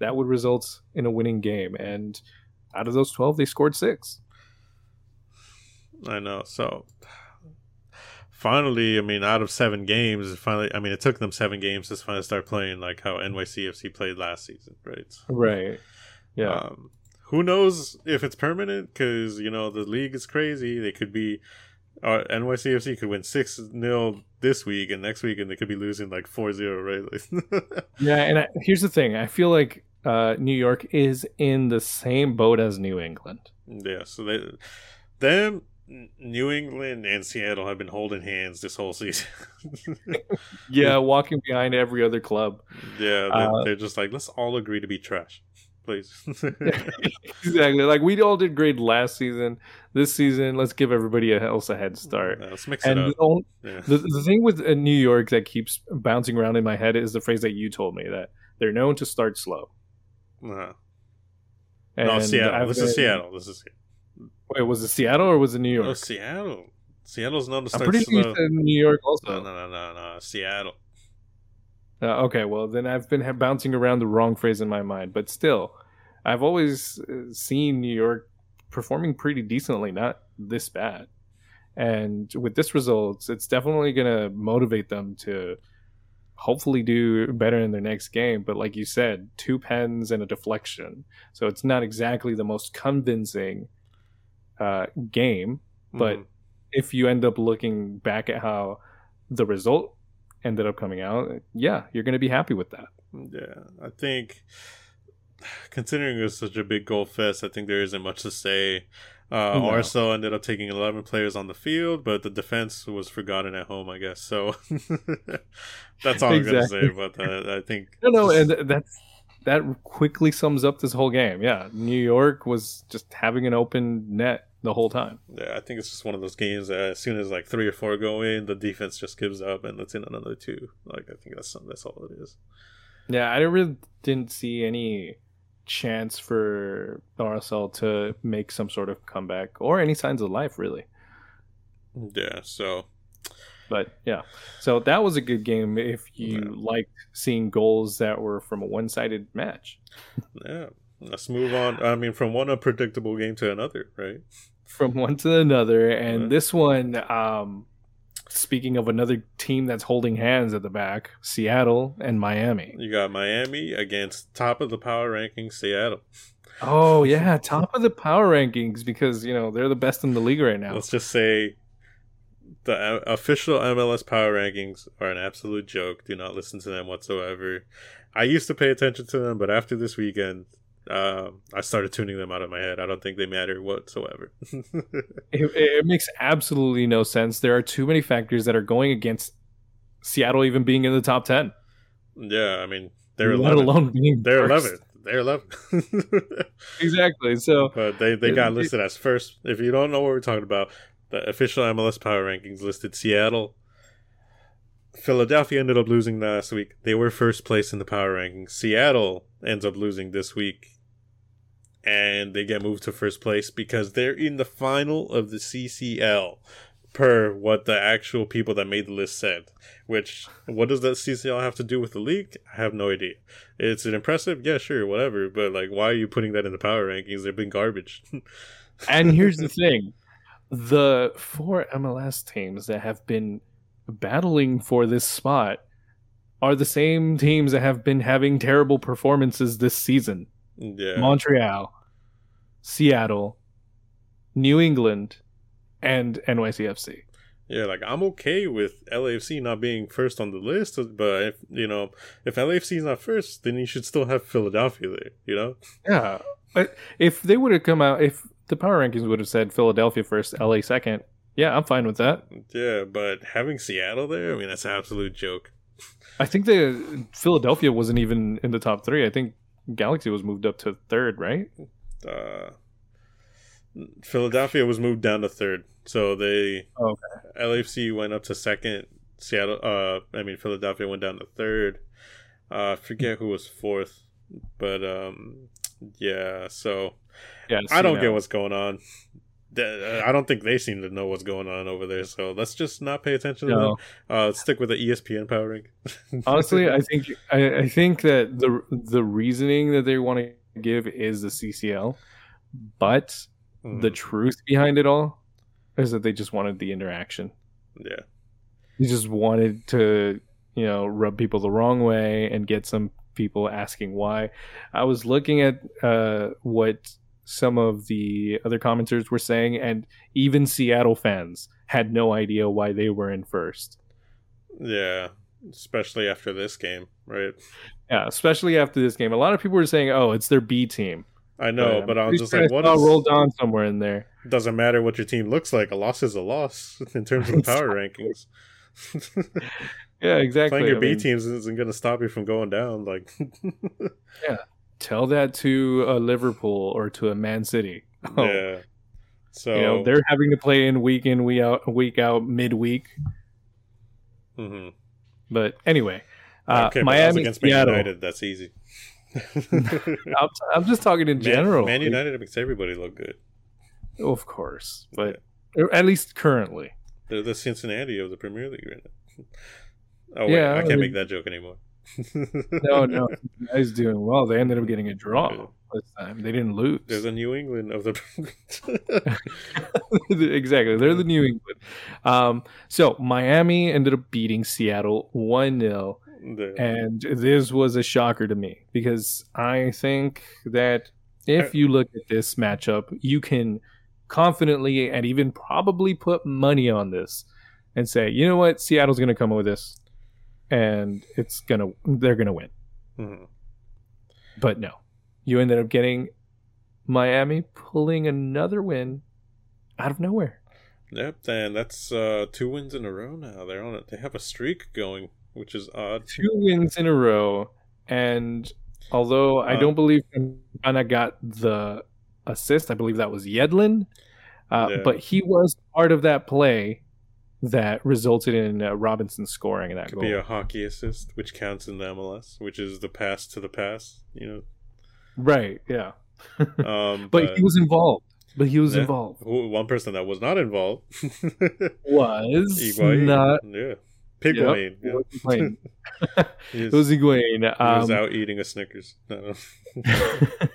that would result in a winning game. And out of those 12, they scored six. I know. So finally, I mean, out of seven games, finally, I mean, it took them seven games to finally start playing like how NYCFC played last season, right? Right. Yeah. Um, who knows if it's permanent? Because you know the league is crazy. They could be uh, NYCFC could win six 0 this week, and next week, and they could be losing like 4-0, right? yeah, and I, here's the thing: I feel like uh, New York is in the same boat as New England. Yeah, so they, them, New England and Seattle have been holding hands this whole season. yeah, walking behind every other club. Yeah, they're, uh, they're just like, let's all agree to be trash please. exactly. Like we all did great last season. This season, let's give everybody else a head start. Yeah, let's mix it up. The, yeah. the, the, thing with uh, New York that keeps bouncing around in my head is the phrase that you told me that they're known to start slow. Uh-huh. No, Seattle. This is Seattle. This is. Wait, was it Seattle or was it New York? No, Seattle. Seattle's known to start I'm pretty slow. Sure New York also. No, no, no, no, no. Seattle. Uh, okay, well then I've been bouncing around the wrong phrase in my mind, but still, I've always uh, seen New York performing pretty decently, not this bad. And with this results, it's definitely going to motivate them to hopefully do better in their next game. But like you said, two pens and a deflection, so it's not exactly the most convincing uh, game. But mm. if you end up looking back at how the result ended up coming out, yeah, you're going to be happy with that. Yeah, I think considering it was such a big goal fest, I think there isn't much to say. Uh, no. RSL ended up taking 11 players on the field, but the defense was forgotten at home, I guess. So that's all exactly. I'm going to say about that. I think. No, no, and that's that quickly sums up this whole game. Yeah, New York was just having an open net the whole time. Yeah, I think it's just one of those games that as soon as like three or four go in, the defense just gives up and lets in another two. Like I think that's that's all it is. Yeah, I really didn't see any chance for RSL to make some sort of comeback or any signs of life, really. Yeah, so. But yeah, so that was a good game if you yeah. liked seeing goals that were from a one sided match. Yeah, let's move on. I mean, from one unpredictable game to another, right? From one to another. And yeah. this one, um, Speaking of another team that's holding hands at the back, Seattle and Miami. You got Miami against top of the power rankings, Seattle. Oh yeah, top of the power rankings because you know they're the best in the league right now. Let's just say the official MLS power rankings are an absolute joke. Do not listen to them whatsoever. I used to pay attention to them, but after this weekend, um, I started tuning them out of my head. I don't think they matter whatsoever. it, it, makes absolutely no sense. There are too many factors that are going against Seattle even being in the top ten. Yeah, I mean they're let 11. alone being they're eleven. They're eleven. exactly. So, but they they got listed as first. If you don't know what we're talking about, the official MLS power rankings listed Seattle. Philadelphia ended up losing last week. They were first place in the power rankings. Seattle ends up losing this week and they get moved to first place because they're in the final of the CCL per what the actual people that made the list said. Which, what does that CCL have to do with the league? I have no idea. It's an impressive, yeah, sure, whatever, but like, why are you putting that in the power rankings? They've been garbage. and here's the thing the four MLS teams that have been battling for this spot are the same teams that have been having terrible performances this season. Yeah. Montreal, Seattle, New England, and NYCFC. Yeah, like I'm okay with LAFC not being first on the list, but if you know if LAFC is not first, then you should still have Philadelphia there. You know? Yeah, but if they would have come out, if the power rankings would have said Philadelphia first, LA second, yeah, I'm fine with that. Yeah, but having Seattle there, I mean, that's an absolute joke. I think the Philadelphia wasn't even in the top three. I think Galaxy was moved up to third, right? Uh, Philadelphia was moved down to third, so they oh, okay. LAFC went up to second. Seattle, uh, I mean Philadelphia went down to third. Uh, I forget who was fourth, but um, yeah. So yeah, I don't get what's going on. I don't think they seem to know what's going on over there. So let's just not pay attention to them. Uh, stick with the ESPN power rank. Honestly, I think I, I, think that the the reasoning that they want to give is the CCL, but mm. the truth behind it all is that they just wanted the interaction. Yeah. They just wanted to, you know, rub people the wrong way and get some people asking why. I was looking at uh, what some of the other commenters were saying, and even Seattle fans had no idea why they were in first. Yeah, especially after this game, right? Yeah, especially after this game. A lot of people were saying, "Oh, it's their B team." I know, but, but I was just like, "What?" I'll roll down somewhere in there. Doesn't matter what your team looks like. A loss is a loss in terms of the power rankings. yeah, exactly. Playing your I B mean, teams isn't going to stop you from going down. Like, yeah, tell that to a Liverpool or to a Man City. Oh, yeah. So you know they're having to play in week in week out week out midweek. Mm-hmm. But anyway, uh, okay, Miami against Man Seattle. United. That's easy. I'm, I'm, just talking in Man, general. Man United makes everybody look good. Of course, but yeah. at least currently, they're the Cincinnati of the Premier League right now. Oh wait, yeah, I can't make that joke anymore. no, no, guys doing well. They ended up getting a draw yeah. this time. They didn't lose. They're the New England of the. exactly, they're the New England. Um, so Miami ended up beating Seattle one 0 and this was a shocker to me because I think that if you look at this matchup, you can confidently and even probably put money on this and say, you know what, Seattle's going to come with this, and it's gonna they're going to win. Mm-hmm. But no, you ended up getting Miami pulling another win out of nowhere. Yep, and that's uh, two wins in a row now. They're on it. They have a streak going, which is odd. Two wins in a row, and although I uh, don't believe Anna got the assist. I believe that was Yedlin. Uh, yeah. But he was part of that play that resulted in uh, Robinson scoring that Could goal. be a hockey assist, which counts in the MLS, which is the pass to the pass. You know. Right. Yeah. um, but, but, he was involved. But he was yeah, involved. One person that was not involved was Higuain. not. Yeah. Piguain. Yep. Yeah. it was Higuain. Um, he was out eating a Snickers. No.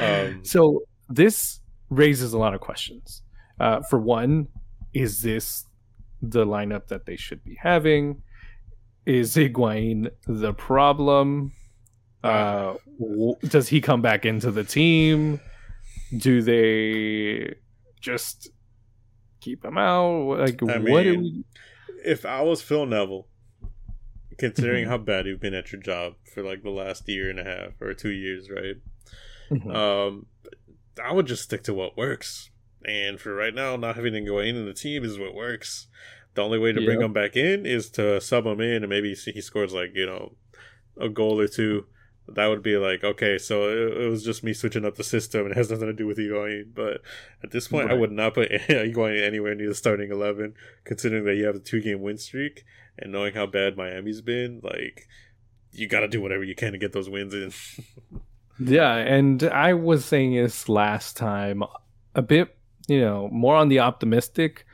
Um, so this raises a lot of questions. Uh, for one, is this the lineup that they should be having? Is Higuain the problem? Uh, w- does he come back into the team? Do they just keep him out? Like, I what? Mean, we... If I was Phil Neville, considering how bad you've been at your job for like the last year and a half or two years, right? Mm-hmm. Um, I would just stick to what works. And for right now, not having Higuain in the team is what works. The only way to yeah. bring him back in is to sub him in, and maybe he scores like you know a goal or two. That would be like okay, so it, it was just me switching up the system, and it has nothing to do with Higuain. But at this point, right. I would not put Higuain anywhere near the starting eleven, considering that you have a two game win streak and knowing how bad Miami's been. Like you got to do whatever you can to get those wins in. Yeah, and I was saying this last time a bit, you know, more on the optimistic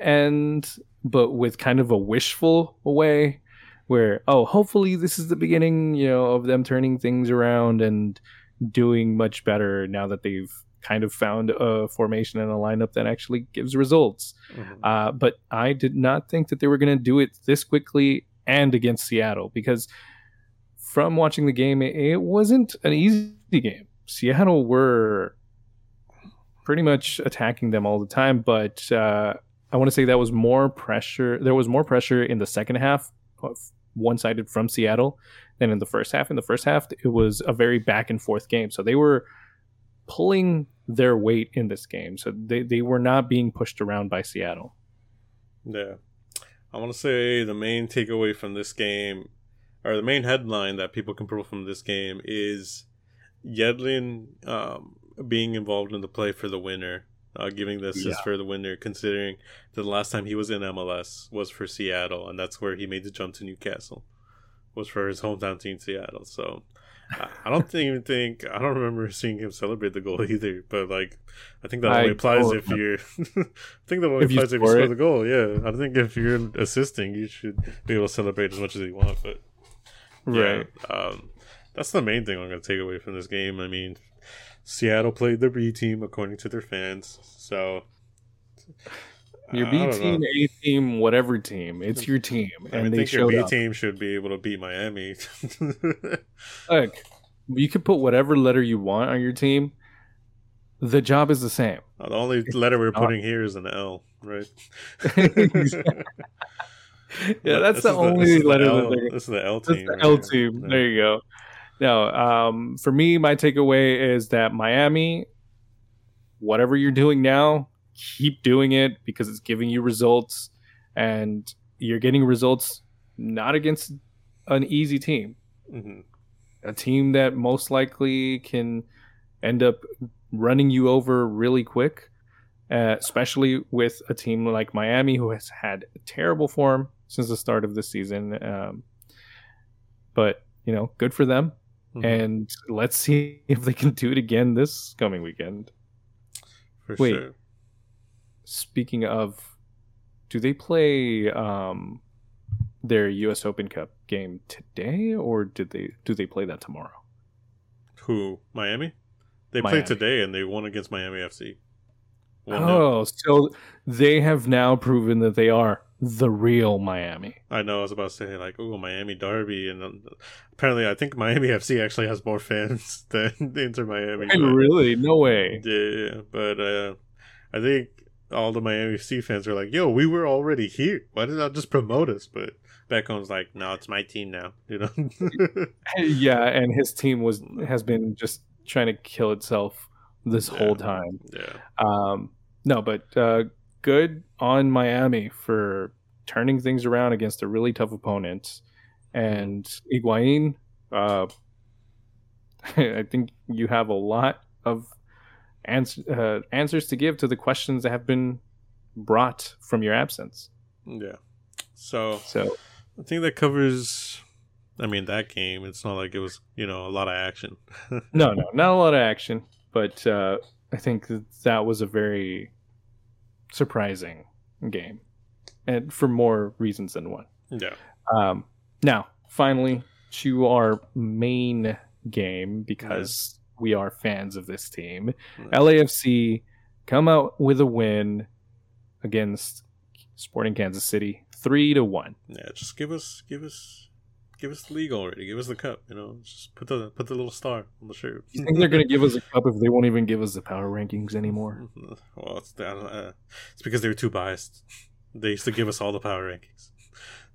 and but with kind of a wishful way where oh, hopefully this is the beginning, you know, of them turning things around and doing much better now that they've kind of found a formation and a lineup that actually gives results. Mm-hmm. Uh, but I did not think that they were going to do it this quickly and against Seattle because from watching the game, it, wasn't an easy game. Seattle were pretty much attacking them all the time, but uh, I want to say that was more pressure. There was more pressure in the second half, one sided from Seattle, than in the first half. In the first half, it was a very back and forth game. So they were pulling their weight in this game. So they, they were not being pushed around by Seattle. Yeah. I want to say the main takeaway from this game or the main headline that people can pull from this game is Yedlin um, being involved in the play for the winner, uh, giving the assist yeah. for the winner, considering the last time he was in MLS was for Seattle, and that's where he made the jump to Newcastle, was for his hometown team, Seattle. So I don't even think I don't remember seeing him celebrate the goal either. But like, I think that only I applies if you're. I think that only if applies you if you score it. the goal. Yeah, I think if you're assisting, you should be able to celebrate as much as you want. But Right. Yeah, um, that's the main thing I'm going to take away from this game. I mean, Seattle played the B team according to their fans, so Your B team, know. A team, whatever team, it's your team, and I mean, they think your B up. team should be able to beat Miami. Look, you can put whatever letter you want on your team. The job is the same. Uh, the only letter we're putting here is an L, right? yeah, that's the only the, letter. L, that this is the L team. the L team. Yeah. There you go. Now, um, for me, my takeaway is that Miami, whatever you're doing now, keep doing it because it's giving you results, and you're getting results not against an easy team, mm-hmm. a team that most likely can end up running you over really quick. Uh, especially with a team like Miami, who has had terrible form since the start of the season. Um, but you know, good for them. Mm-hmm. And let's see if they can do it again this coming weekend. For Wait, sure. Speaking of, do they play um, their U.S. Open Cup game today, or did they do they play that tomorrow? Who Miami? They Miami. played today and they won against Miami FC. oh, so they have now proven that they are the real Miami. I know. I was about to say like, oh, Miami Derby, and um, apparently, I think Miami FC actually has more fans than Inter Miami. But, really? No way. Yeah, yeah. but uh, I think all the Miami FC fans are like, "Yo, we were already here. Why did not just promote us?" But Beckham's like, "No, it's my team now." You know? yeah, and his team was has been just trying to kill itself this yeah. whole time. Yeah. Um. No, but uh, good on Miami for turning things around against a really tough opponent. And Higuain, uh, I think you have a lot of ans- uh, answers to give to the questions that have been brought from your absence. Yeah. So, so I think that covers. I mean, that game. It's not like it was, you know, a lot of action. no, no, not a lot of action. But uh, I think that, that was a very surprising game, and for more reasons than one. Yeah. Um, now, finally, to our main game because we are fans of this team. LAFC come out with a win against Sporting Kansas City, three to one. Yeah, just give us, give us give us the league already. Give us the cup. You know, just put the put the little star on the shirt. you think they're gonna give us a cup if they won't even give us the power rankings anymore? Well, it's uh, it's because they were too biased. They used to give us all the power rankings.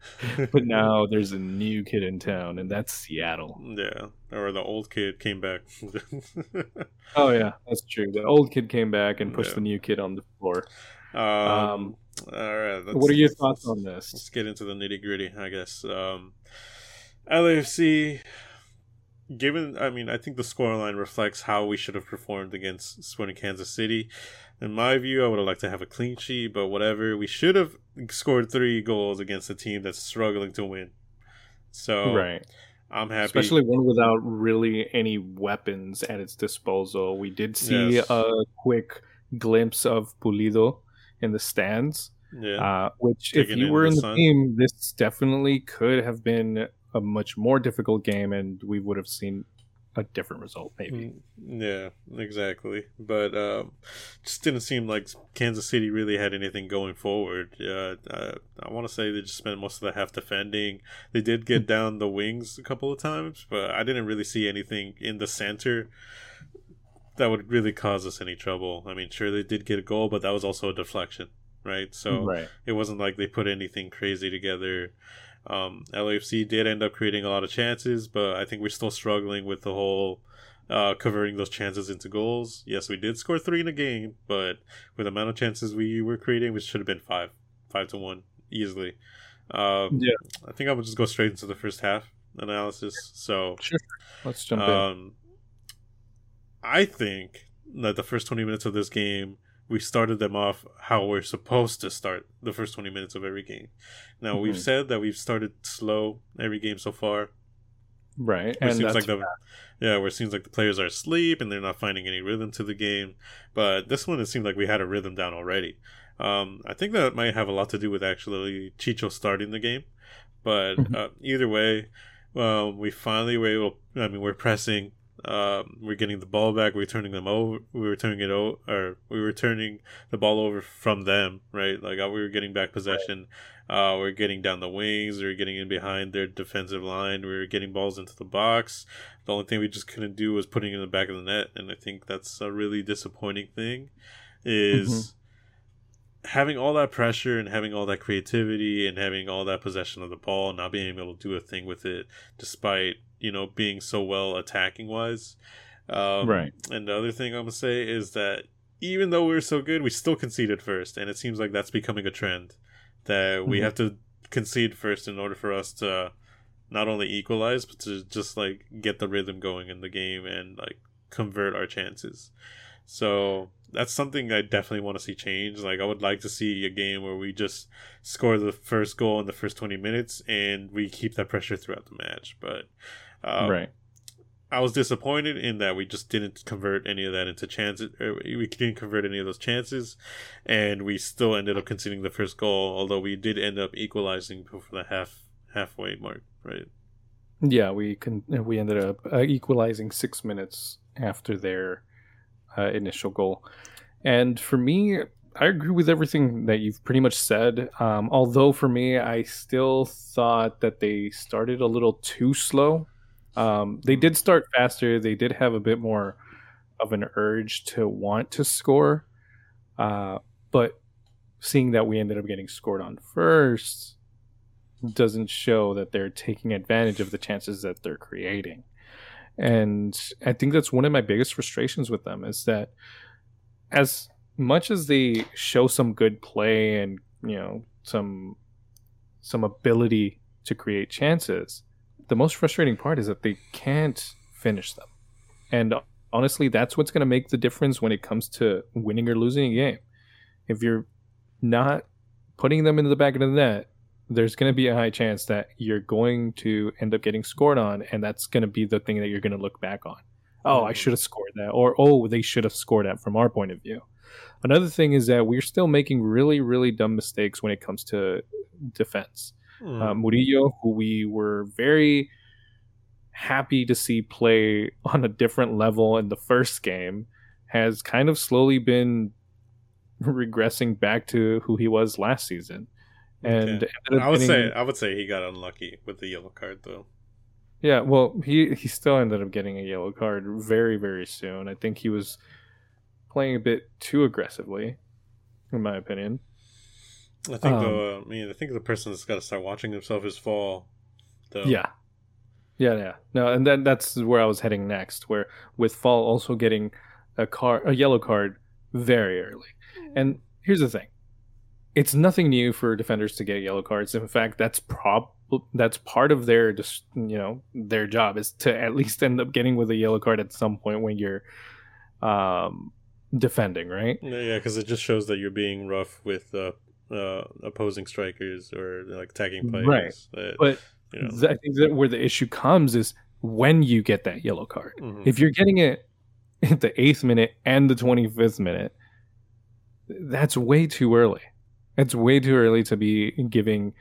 but now there's a new kid in town, and that's Seattle. Yeah, or the old kid came back. oh yeah, that's true. The old kid came back and pushed yeah. the new kid on the floor. Um, um all right. What are your thoughts on this? Let's get into the nitty gritty, I guess. Um, LAFC, given, I mean, I think the scoreline reflects how we should have performed against Sporting Kansas City. In my view, I would have liked to have a clean sheet, but whatever. We should have scored three goals against a team that's struggling to win. So, right. I'm happy. Especially one without really any weapons at its disposal. We did see yes. a quick glimpse of Pulido in the stands. Yeah. Uh, which, Taking if you were in the, the team, this definitely could have been a much more difficult game, and we would have seen a different result, maybe. Mm, yeah, exactly. But um, just didn't seem like Kansas City really had anything going forward. Uh, uh, I want to say they just spent most of the half defending. They did get down the wings a couple of times, but I didn't really see anything in the center that would really cause us any trouble. I mean, sure they did get a goal, but that was also a deflection, right? So right. it wasn't like they put anything crazy together. Um, LAFC did end up creating a lot of chances, but I think we're still struggling with the whole uh, converting those chances into goals. Yes, we did score three in a game, but with the amount of chances we were creating, which should have been five, five to one easily. Um, yeah, I think I would just go straight into the first half analysis. So sure, let's jump um, in. I think that the first twenty minutes of this game we started them off how we're supposed to start the first 20 minutes of every game. Now, mm-hmm. we've said that we've started slow every game so far. Right. Where and seems like the yeah, where it seems like the players are asleep and they're not finding any rhythm to the game. But this one, it seemed like we had a rhythm down already. Um, I think that might have a lot to do with actually Chicho starting the game. But mm-hmm. uh, either way, um, we finally were able. I mean, we're pressing Um, we're getting the ball back. We're turning them over. We were turning it over, or we were turning the ball over from them, right? Like uh, we were getting back possession. Uh, we are getting down the wings. We are getting in behind their defensive line. We were getting balls into the box. The only thing we just couldn't do was putting it in the back of the net, and I think that's a really disappointing thing. Is mm-hmm. having all that pressure and having all that creativity and having all that possession of the ball, not being able to do a thing with it, despite you know being so well attacking wise. Um, right. And the other thing I'm gonna say is that even though we are so good, we still conceded first, and it seems like that's becoming a trend that we mm-hmm. have to concede first in order for us to not only equalize but to just like get the rhythm going in the game and like convert our chances. So that's something I definitely want to see change. Like I would like to see a game where we just score the first goal in the first 20 minutes and we keep that pressure throughout the match. But um, right. I was disappointed in that we just didn't convert any of that into chances. We didn't convert any of those chances, and we still ended up conceding the first goal. Although we did end up equalizing before the half halfway mark, right? Yeah, we can. We ended up uh, equalizing six minutes after their uh, initial goal, and for me, I agree with everything that you've pretty much said. Um, although for me, I still thought that they started a little too slow um, they did start faster. They did have a bit more of an urge to want to score, uh, but seeing that we ended up getting scored on first doesn't show that they're taking advantage of the chances that they're creating. And I think that's one of my biggest frustrations with them is that as much as they show some good play and you know some some ability to create chances, the most frustrating part is that they can't finish them. And honestly, that's what's going to make the difference when it comes to winning or losing a game. If you're not putting them into the back of the net, there's going to be a high chance that you're going to end up getting scored on, and that's going to be the thing that you're going to look back on. Oh, I mm-hmm. should have scored that, or oh, they should have scored that from our point of view. Another thing is that we're still making really, really dumb mistakes when it comes to defense. Mm. Uh, Murillo, who we were very happy to see play on a different level in the first game, has kind of slowly been regressing back to who he was last season. And okay. I would getting, say I would say he got unlucky with the yellow card though. Yeah, well, he he still ended up getting a yellow card very very soon. I think he was playing a bit too aggressively, in my opinion. I think um, the I mean I think the person that's got to start watching himself is Fall. Though. Yeah, yeah, yeah. No, and then that's where I was heading next. Where with Fall also getting a car a yellow card very early. And here's the thing. It's nothing new for defenders to get yellow cards. In fact, that's prob that's part of their just you know their job is to at least end up getting with a yellow card at some point when you're um defending, right? Yeah, because it just shows that you're being rough with uh, uh, opposing strikers or like tagging players. Right. That, but you know. I think that where the issue comes is when you get that yellow card. Mm-hmm. If you're getting it at the eighth minute and the 25th minute, that's way too early. It's way too early to be giving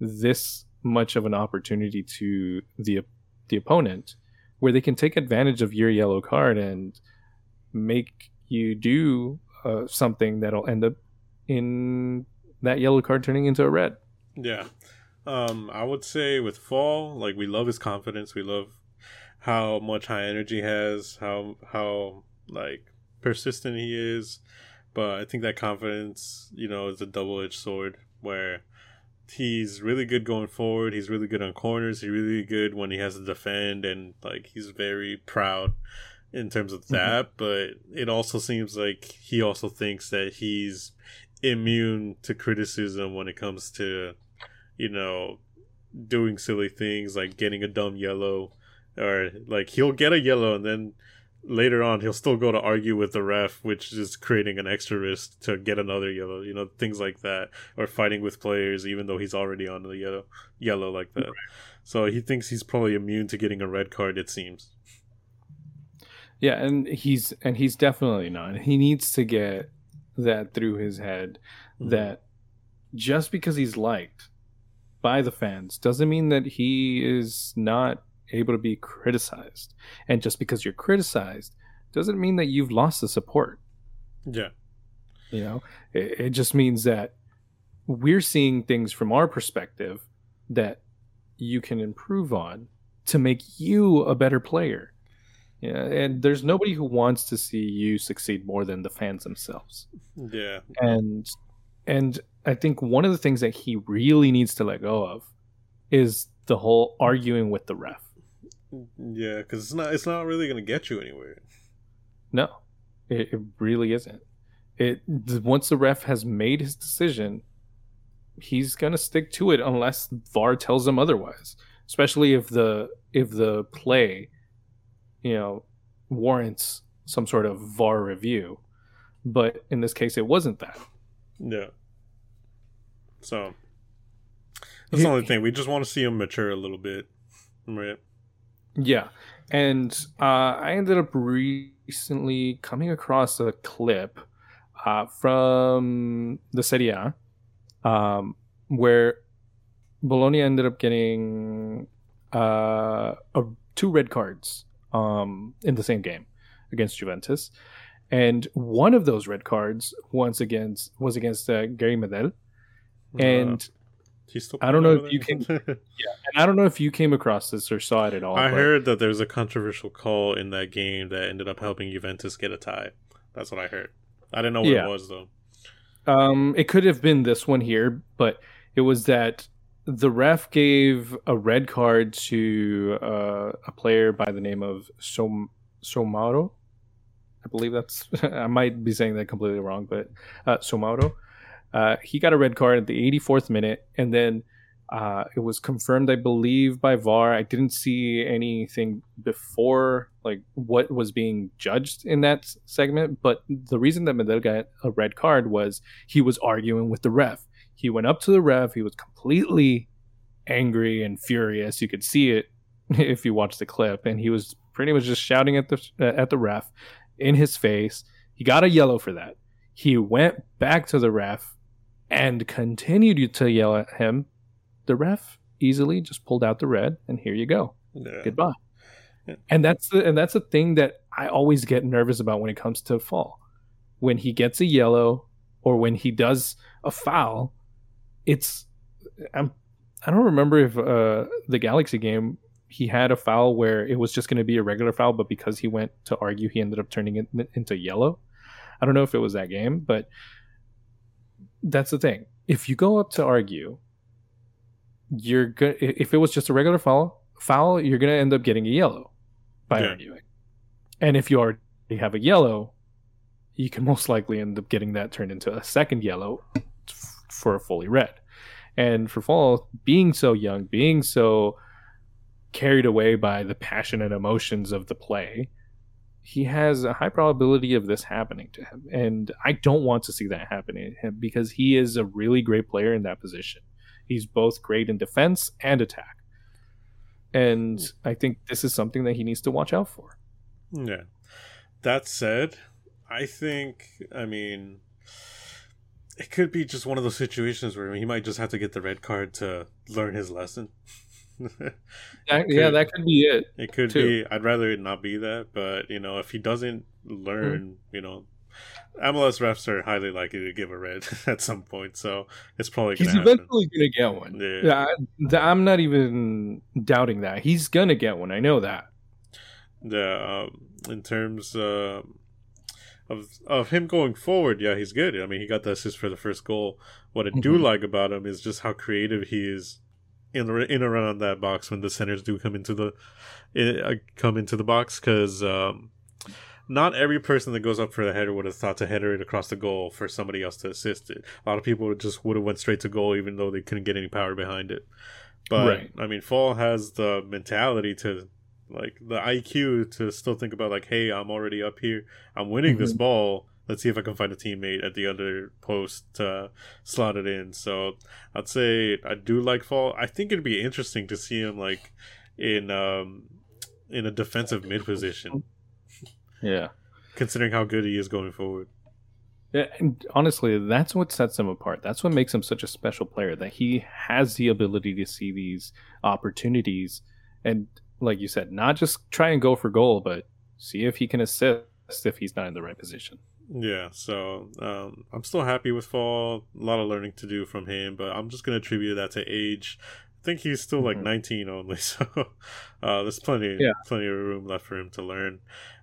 this much of an opportunity to the the opponent where they can take advantage of your yellow card and make you do uh, something that'll end up in that yellow card turning into a red. Yeah. Um, I would say with Fall, like we love his confidence. We love how much high energy he has, how how like persistent he is. But I think that confidence, you know, is a double edged sword where he's really good going forward. He's really good on corners. He's really good when he has to defend, and like he's very proud in terms of mm-hmm. that. Mm-hmm. But it also seems like he also thinks that he's immune to criticism when it comes to, you know, doing silly things like getting a dumb yellow or like he'll get a yellow and then later on he'll still go to argue with the ref which is creating an extra risk to get another yellow you know things like that or fighting with players even though he's already on the yellow yellow like that. So he thinks he's probably immune to getting a red card it seems. Yeah and he's and he's definitely not. He needs to get that through his head mm-hmm. that just because he's liked by the fans doesn't mean that he is not able to be criticized. And just because you're criticized doesn't mean that you've lost the support. Yeah. You know, it, it just means that we're seeing things from our perspective that you can improve on to make you a better player. Yeah, and there's nobody who wants to see you succeed more than the fans themselves. Yeah. And and I think one of the things that he really needs to let go of is the whole arguing with the ref. Yeah, because it's not it's not really going to get you anywhere. No, it, it really isn't. It once the ref has made his decision, he's going to stick to it unless VAR tells him otherwise. Especially if the if the play, you know, warrants some sort of VAR review. But in this case, it wasn't that. Yeah. So that's the only thing. We just want to see him mature a little bit, right? Yeah, and uh, I ended up recently coming across a clip uh, from the Serie A um, where Bologna ended up getting uh, a, two red cards um, in the same game against Juventus, and one of those red cards once against was against uh, Gary Medel, and uh, I don't know if you came, yeah, and I don't know if you came across this or saw it at all. I heard that there was a controversial call in that game that ended up helping Juventus get a tie. That's what I heard. I didn't know what yeah. it was though. Um, it could have been this one here, but it was that the ref gave a red card to uh, a player by the name of Som Somaro. I believe that's I might be saying that completely wrong, but uh, Somaro. Uh, he got a red card at the 84th minute, and then uh, it was confirmed, I believe, by VAR. I didn't see anything before, like what was being judged in that segment. But the reason that Medel got a red card was he was arguing with the ref. He went up to the ref. He was completely angry and furious. You could see it if you watch the clip, and he was pretty much just shouting at the at the ref in his face. He got a yellow for that. He went back to the ref and continued to yell at him the ref easily just pulled out the red, and here you go. Yeah. Goodbye. Yeah. And that's the and that's the thing that I always get nervous about when it comes to Fall. When he gets a yellow or when he does a foul, it's I'm I don't remember if uh, the Galaxy game he had a foul where it was just going to be a regular foul, but because he went to argue, he ended up turning it into yellow. I don't know if it was that game, but that's the thing. If you go up to argue you're good. If it was just a regular foul, foul, you're gonna end up getting a yellow by yeah. arguing. And if you already have a yellow, you can most likely end up getting that turned into a second yellow for a fully red. And for Fall, being so young, being so carried away by the passion and emotions of the play, he has a high probability of this happening to him. And I don't want to see that happening to him because he is a really great player in that position. He's both great in defense and attack. And I think this is something that he needs to watch out for. Yeah. That said, I think, I mean, it could be just one of those situations where he might just have to get the red card to learn his lesson. that, could, yeah, that could be it. It could too. be. I'd rather it not be that, but you know, if he doesn't learn, mm-hmm. you know, MLS refs are highly likely to give a red at some point, so it's probably he's happen. eventually going to get one. Yeah, yeah I, am not even doubting that he's going to get one. I know that. Yeah, um, in terms uh, of of him going forward, yeah, he's good. I mean, he got the assist for the first goal. What I do mm-hmm. like about him is just how creative he is in the in around that box when the centers do come into the uh, come into the box because. Um, not every person that goes up for the header would have thought to header it across the goal for somebody else to assist it. A lot of people just would have went straight to goal even though they couldn't get any power behind it. But right. I mean, Fall has the mentality to like the IQ to still think about like, hey, I'm already up here. I'm winning mm-hmm. this ball. Let's see if I can find a teammate at the other post to slot it in. So I'd say I do like Fall. I think it'd be interesting to see him like in um in a defensive mid position. Yeah. Considering how good he is going forward. Yeah, and honestly, that's what sets him apart. That's what makes him such a special player. That he has the ability to see these opportunities, and like you said, not just try and go for goal, but see if he can assist if he's not in the right position. Yeah, so um, I'm still happy with Fall. A lot of learning to do from him, but I'm just gonna attribute that to age. I think he's still like mm-hmm. 19 only, so uh, there's plenty, yeah. plenty of room left for him to learn.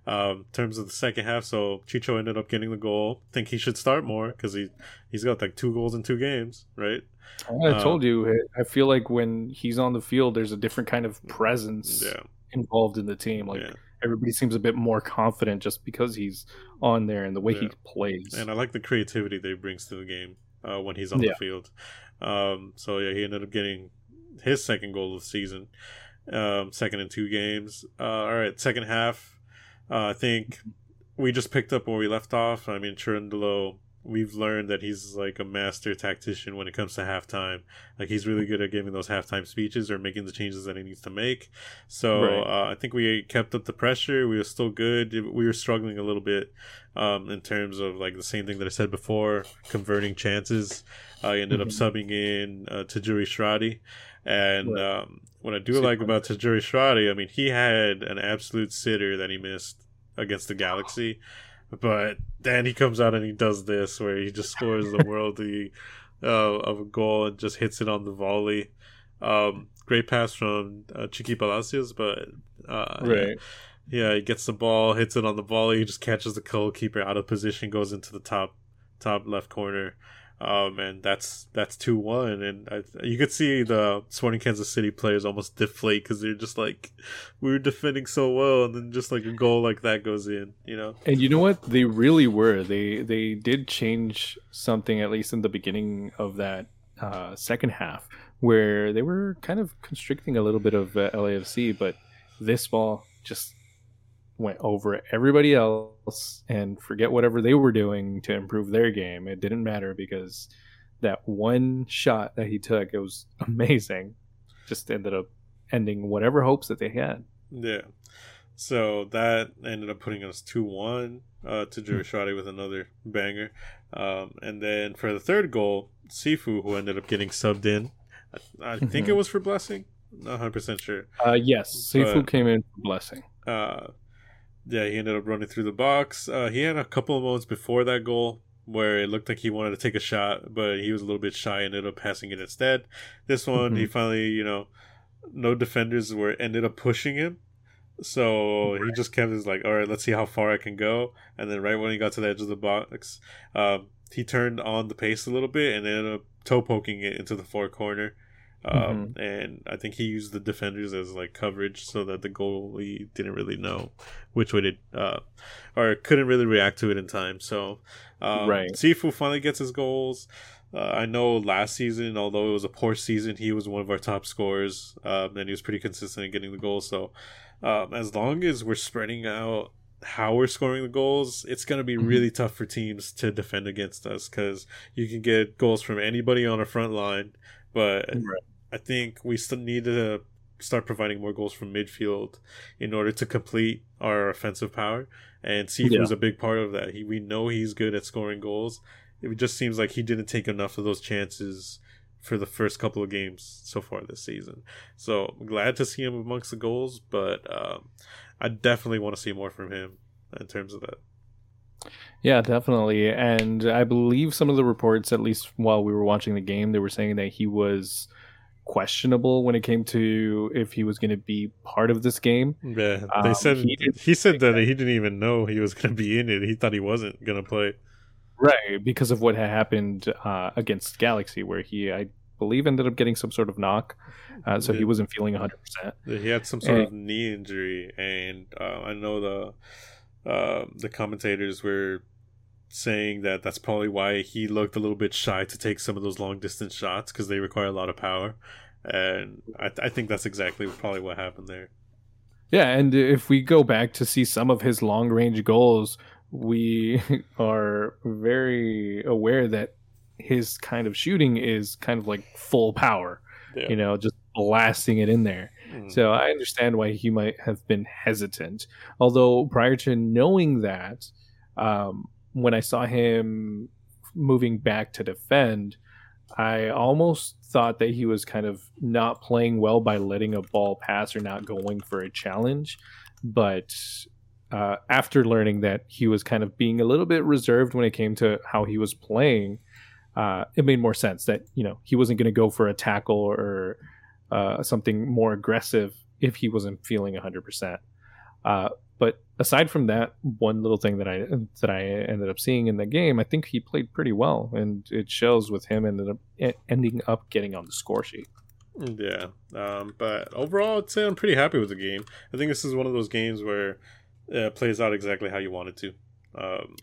Um, in terms of the second half, so Chicho ended up getting the goal. I think he should start more because he he's got like two goals in two games, right? I um, told you, I feel like when he's on the field, there's a different kind of presence yeah. involved in the team. Like yeah. everybody seems a bit more confident just because he's on there and the way yeah. he plays. And I like the creativity that he brings to the game uh, when he's on the field. Um, so yeah, he ended up getting his second goal of the season, um, second in two games. Uh, all right, second half. Uh, I think we just picked up where we left off. I mean, Cherundolo we've learned that he's like a master tactician when it comes to halftime. Like he's really good at giving those halftime speeches or making the changes that he needs to make. So right. uh, I think we kept up the pressure. We were still good. We were struggling a little bit um, in terms of like the same thing that I said before, converting chances. I ended mm-hmm. up subbing in uh, Tajouri Shradi. And right. um, what I do Super like about Tajouri Shradi, I mean, he had an absolute sitter that he missed against the Galaxy. But then he comes out and he does this where he just scores the worldly uh, of a goal and just hits it on the volley. Um, great pass from uh, Chiqui Palacios, but uh, right. Yeah, he gets the ball, hits it on the volley, he just catches the goalkeeper out of position, goes into the top top left corner um, and that's that's two one, and I, you could see the Sporting Kansas City players almost deflate because they're just like, we were defending so well, and then just like a goal like that goes in, you know. And you know what? They really were. They they did change something at least in the beginning of that uh, second half, where they were kind of constricting a little bit of uh, LAFC, but this ball just went over everybody else and forget whatever they were doing to improve their game. It didn't matter because that one shot that he took, it was amazing. Just ended up ending whatever hopes that they had. Yeah. So that ended up putting us 2 1 uh, Tajouri with another banger. Um, and then for the third goal, Sifu, who ended up getting subbed in, I, I think it was for Blessing. Not 100% sure. Uh, yes, Sifu but, came in for Blessing. Uh, yeah, he ended up running through the box. Uh, he had a couple of moments before that goal where it looked like he wanted to take a shot, but he was a little bit shy and ended up passing it instead. This one, mm-hmm. he finally, you know, no defenders were ended up pushing him. So right. he just kept his like, all right, let's see how far I can go. And then right when he got to the edge of the box, um, he turned on the pace a little bit and ended up toe poking it into the far corner. Um, mm-hmm. And I think he used the defenders as like coverage so that the goalie didn't really know which way to, uh, or couldn't really react to it in time. So, um, right. Sifu finally gets his goals. Uh, I know last season, although it was a poor season, he was one of our top scorers, um, and he was pretty consistent in getting the goals. So, um, as long as we're spreading out how we're scoring the goals, it's going to be mm-hmm. really tough for teams to defend against us because you can get goals from anybody on a front line, but right. I think we still need to start providing more goals from midfield in order to complete our offensive power. And Sifu yeah. a big part of that. He, we know he's good at scoring goals. It just seems like he didn't take enough of those chances for the first couple of games so far this season. So I'm glad to see him amongst the goals, but um, I definitely want to see more from him in terms of that. Yeah, definitely. And I believe some of the reports, at least while we were watching the game, they were saying that he was questionable when it came to if he was going to be part of this game. Yeah, they um, said he, he said that, that he didn't even know he was going to be in it. He thought he wasn't going to play. Right, because of what had happened uh, against Galaxy, where he, I believe, ended up getting some sort of knock, uh, so yeah. he wasn't feeling 100. percent He had some sort and, of knee injury, and uh, I know the uh, the commentators were saying that that's probably why he looked a little bit shy to take some of those long distance shots because they require a lot of power. And I, I think that's exactly probably what happened there. Yeah, and if we go back to see some of his long range goals, we are very aware that his kind of shooting is kind of like full power, yeah. you know, just blasting it in there. Mm. So I understand why he might have been hesitant. Although prior to knowing that, um, when I saw him moving back to defend, I almost thought that he was kind of not playing well by letting a ball pass or not going for a challenge. But uh, after learning that he was kind of being a little bit reserved when it came to how he was playing, uh, it made more sense that you know he wasn't going to go for a tackle or uh, something more aggressive if he wasn't feeling 100%. Uh, but aside from that one little thing that I that I ended up seeing in the game, I think he played pretty well, and it shows with him ended up ending up getting on the score sheet. Yeah, um, but overall, I'd say I'm pretty happy with the game. I think this is one of those games where it plays out exactly how you want it to. Um,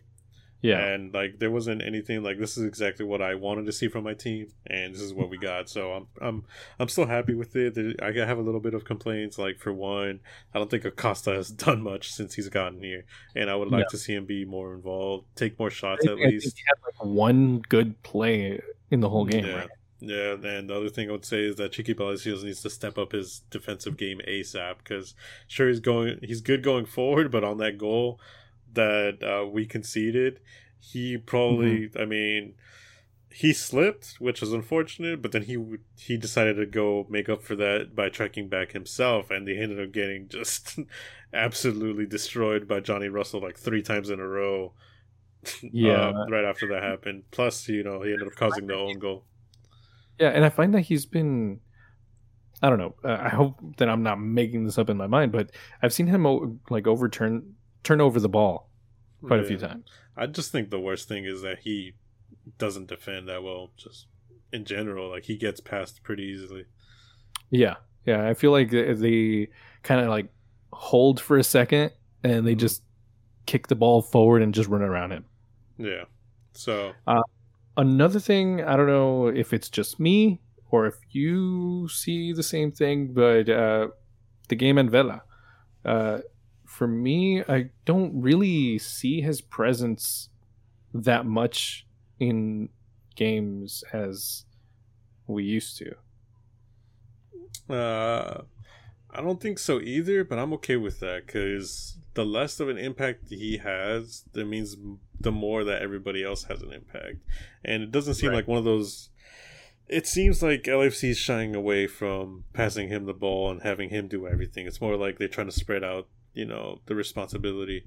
yeah. And like there wasn't anything like this is exactly what I wanted to see from my team and this is what we got. So I'm I'm I'm still happy with it. I have a little bit of complaints like for one, I don't think Acosta has done much since he's gotten here and I would like to see him be more involved, take more shots at least. he had like one good play in the whole game, yeah. right? Yeah, and the other thing I would say is that Chiqui Palacios needs to step up his defensive game ASAP because sure he's going he's good going forward, but on that goal that uh, we conceded, he probably, mm-hmm. I mean, he slipped, which was unfortunate. But then he he decided to go make up for that by tracking back himself, and they ended up getting just absolutely destroyed by Johnny Russell like three times in a row. Yeah, uh, right after that happened. Plus, you know, he ended up causing the own goal. Yeah, and I find that he's been I don't know. Uh, I hope that I'm not making this up in my mind, but I've seen him like overturn turn over the ball quite yeah. a few times. I just think the worst thing is that he doesn't defend that well. Just in general, like he gets past pretty easily. Yeah, yeah. I feel like they kind of like hold for a second and they mm-hmm. just kick the ball forward and just run around him. Yeah. So uh, another thing, I don't know if it's just me or if you see the same thing, but uh, the game en Vela. Uh, for me, I don't really see his presence that much in games as we used to. Uh, I don't think so either, but I'm okay with that because the less of an impact he has, that means the more that everybody else has an impact. And it doesn't seem right. like one of those. It seems like LFC is shying away from passing him the ball and having him do everything. It's more like they're trying to spread out you know the responsibility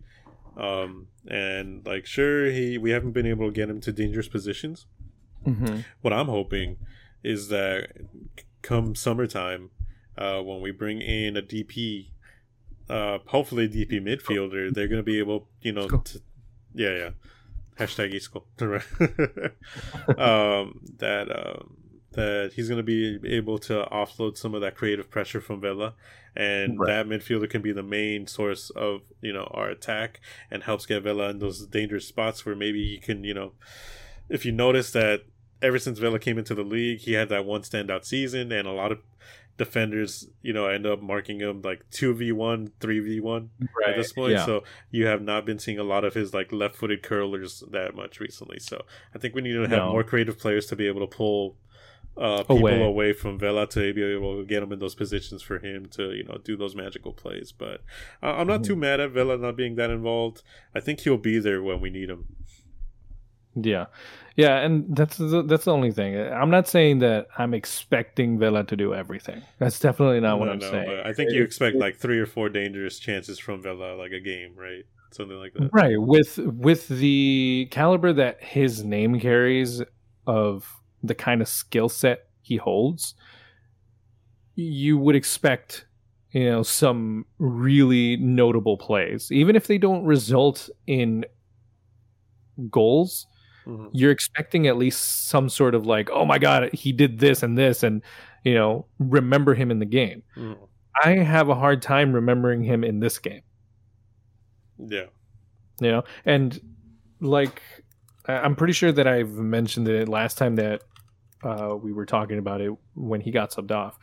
um and like sure he we haven't been able to get him to dangerous positions mm-hmm. what i'm hoping is that come summertime uh when we bring in a dp uh hopefully a dp midfielder they're gonna be able you know to, yeah yeah hashtag Isco. um that um that he's going to be able to offload some of that creative pressure from Vela, and right. that midfielder can be the main source of you know our attack and helps get Vela in those dangerous spots where maybe he can you know, if you notice that ever since Vela came into the league, he had that one standout season, and a lot of defenders, you know, end up marking him like two v one, three v one at this point. Yeah. So you have not been seeing a lot of his like left footed curlers that much recently. So I think we need to have no. more creative players to be able to pull uh, people away. away. from Vela to be able to get him in those positions for him to you know do those magical plays. But uh, I'm not mm-hmm. too mad at Vela not being that involved. I think he'll be there when we need him. Yeah, yeah, and that's the, that's the only thing. I'm not saying that I'm expecting Vela to do everything. That's definitely not no, what I'm no, saying. I think you expect like three or four dangerous chances from Vela, like a game, right? Something like that. Right. With with the caliber that his name carries of the kind of skill set he holds, you would expect you know some really notable plays even if they don't result in goals mm-hmm. you're expecting at least some sort of like oh my god he did this and this and you know remember him in the game mm. i have a hard time remembering him in this game yeah you know and like i'm pretty sure that i've mentioned it last time that uh, we were talking about it when he got subbed off.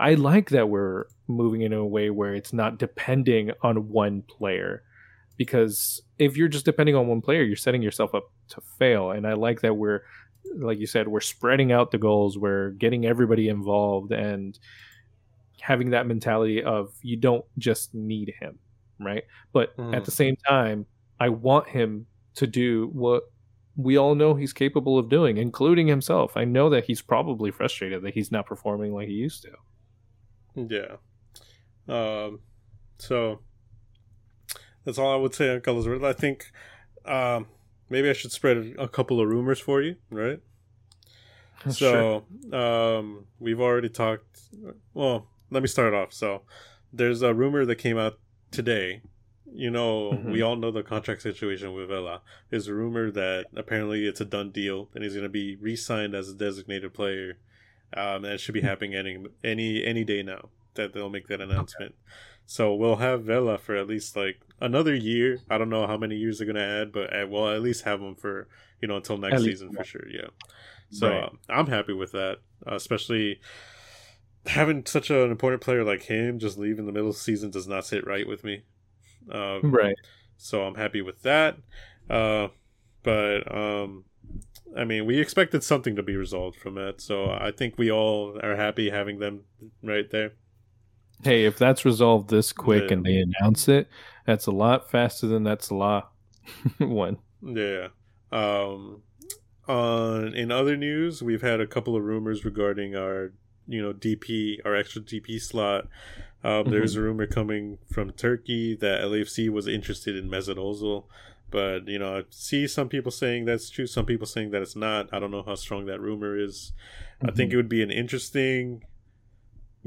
I like that we're moving in a way where it's not depending on one player because if you're just depending on one player, you're setting yourself up to fail. And I like that we're, like you said, we're spreading out the goals, we're getting everybody involved, and having that mentality of you don't just need him, right? But mm. at the same time, I want him to do what we all know he's capable of doing, including himself. I know that he's probably frustrated that he's not performing like he used to. Yeah. Um, so that's all I would say on Carlos Vela. I think um, maybe I should spread a couple of rumors for you, right? so um, we've already talked. Well, let me start off. So there's a rumor that came out today. You know, mm-hmm. we all know the contract situation with Vela. There's a rumor that apparently it's a done deal and he's going to be re-signed as a designated player. Um, and it should be mm-hmm. happening any any any day now that they'll make that announcement. Okay. So we'll have Vela for at least like another year. I don't know how many years they're gonna add, but we'll at least have him for you know until next season for sure. Yeah. So right. um, I'm happy with that, uh, especially having such an important player like him just leave in the middle of the season does not sit right with me. Um, right. So I'm happy with that. Uh, but um, I mean, we expected something to be resolved from it, so I think we all are happy having them right there. Hey, if that's resolved this quick yeah. and they announce it, that's a lot faster than that's a lot one. Yeah. Um, on in other news, we've had a couple of rumors regarding our you know DP, our extra DP slot. Um, mm-hmm. There's a rumor coming from Turkey that LAFC was interested in Mesut Ozil, but you know I see some people saying that's true, some people saying that it's not. I don't know how strong that rumor is. Mm-hmm. I think mm-hmm. it would be an interesting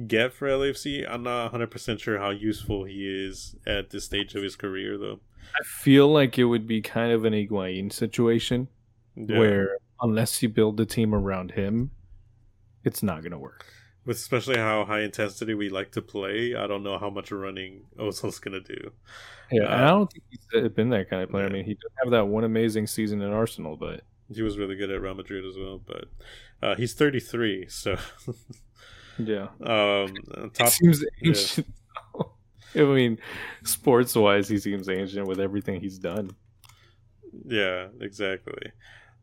get for LAFC. I'm not 100% sure how useful he is at this stage of his career, though. I feel like it would be kind of an Higuain situation yeah. where unless you build the team around him, it's not going to work. With especially how high intensity we like to play, I don't know how much running Ozil's going to do. Yeah, um, I don't think he's been that kind of player. Yeah. I mean, he did have that one amazing season in Arsenal, but he was really good at Real Madrid as well. But uh, he's 33, so Yeah. Um, top, it seems ancient. Yeah. I mean, sports wise, he seems ancient with everything he's done. Yeah, exactly.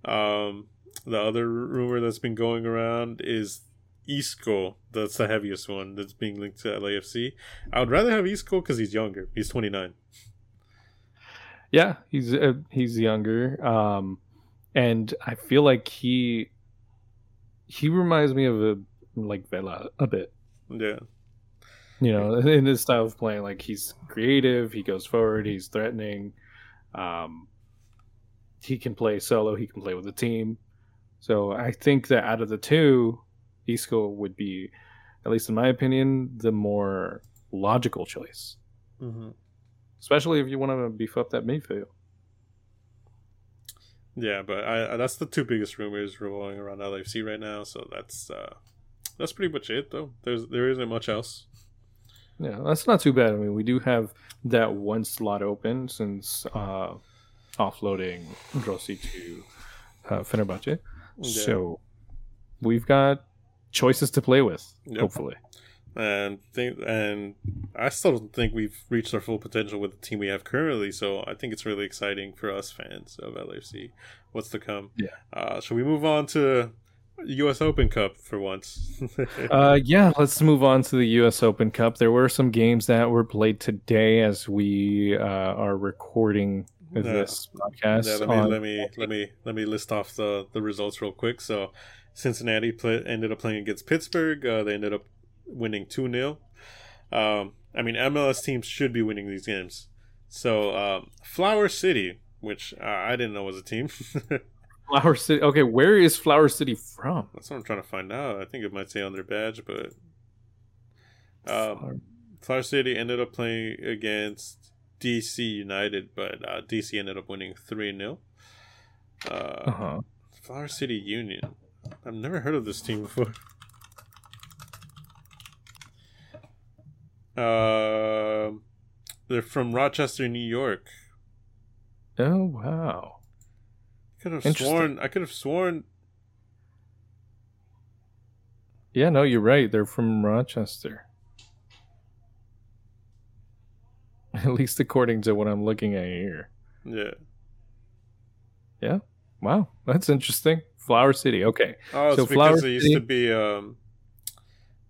Um, the other rumor that's been going around is Isco. That's the heaviest one that's being linked to LAFC. I would rather have Isco because he's younger. He's 29. Yeah, he's uh, he's younger, um, and I feel like he he reminds me of a like Vela a bit. Yeah. You know, in his style of playing, like he's creative, he goes forward, he's threatening. Um, he can play solo, he can play with a team. So I think that out of the two, Isco would be, at least in my opinion, the more logical choice. Mm-hmm. Especially if you want to beef up that midfield. Yeah, but I, that's the two biggest rumors revolving around LAFC right now. So that's uh, that's pretty much it, though. There's there isn't much else. Yeah, that's not too bad. I mean, we do have that one slot open since uh, offloading Rossi to uh, Fenerbahce. Yeah. So we've got choices to play with, yep. hopefully. And think, and I still don't think we've reached our full potential with the team we have currently. So I think it's really exciting for us fans of LFC. What's to come? Yeah. Uh, shall we move on to U.S. Open Cup for once. uh, yeah, let's move on to the U.S. Open Cup. There were some games that were played today as we uh, are recording this podcast. Yeah, let me on... let me let me let me list off the the results real quick. So, Cincinnati play, ended up playing against Pittsburgh. Uh, they ended up winning two 0 um, I mean, MLS teams should be winning these games. So, um, Flower City, which uh, I didn't know was a team. Flower City. Okay, where is Flower City from? That's what I'm trying to find out. I think it might say on their badge, but um. Flower City ended up playing against DC United, but uh, DC ended up winning three 0 uh, uh-huh. Flower City Union. I've never heard of this team before. Uh, they're from Rochester, New York. Oh wow! I could have sworn. I could have sworn. Yeah, no, you're right. They're from Rochester. At least according to what I'm looking at here. Yeah. Yeah. Wow, that's interesting. Flower City. Okay. Oh, it's so because Flower it used City... to be. Um,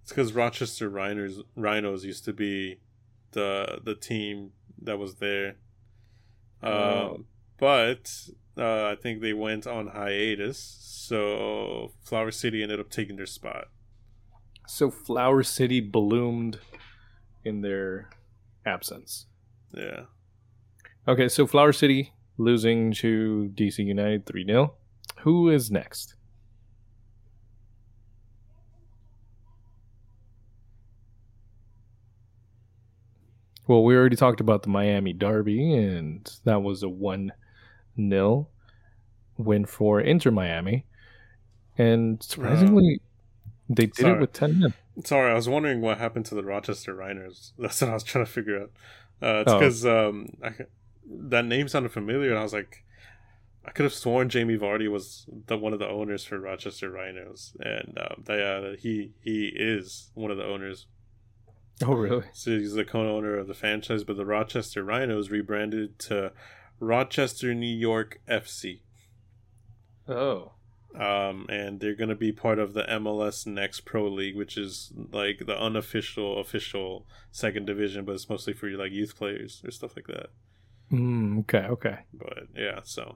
it's because Rochester Rhinos Rhinos used to be the the team that was there. Um, oh. but uh, I think they went on hiatus, so Flower City ended up taking their spot. So Flower City bloomed in their absence. Yeah. Okay, so Flower City losing to DC United 3 0. Who is next? Well, we already talked about the Miami Derby, and that was a 1 0 win for Inter Miami. And surprisingly, uh, they did sorry. it with 10 men. Sorry, I was wondering what happened to the Rochester Rhinos. That's what I was trying to figure out. Uh, it's Oh. because um, I, that name sounded familiar, and I was like, I could have sworn Jamie Vardy was the one of the owners for Rochester Rhinos, and um, they, uh, he he is one of the owners. Oh, really? So he's the co-owner of the franchise, but the Rochester Rhinos rebranded to Rochester New York FC. Oh. Um, and they're going to be part of the MLS Next Pro League, which is like the unofficial, official second division, but it's mostly for like youth players or stuff like that. Mm, okay, okay. But yeah, so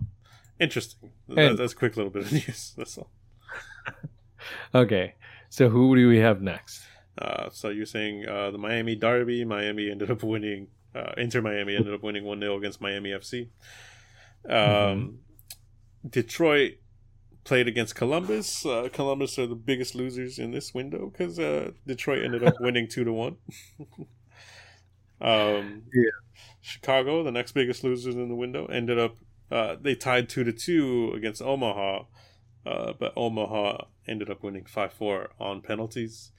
interesting. That, that's a quick little bit of news. That's all. Okay, so who do we have next? Uh, so you're saying uh, the Miami Derby, Miami ended up winning. Uh, Inter Miami ended up winning one 0 against Miami FC. Um, Mhm. Detroit played against Columbus. Uh, Columbus are the biggest losers in this window because uh, Detroit ended up winning two to one. um, Yeah. Chicago, the next biggest losers in the window, ended up uh, they tied two to two against Omaha, uh, but Omaha ended up winning five four on penalties.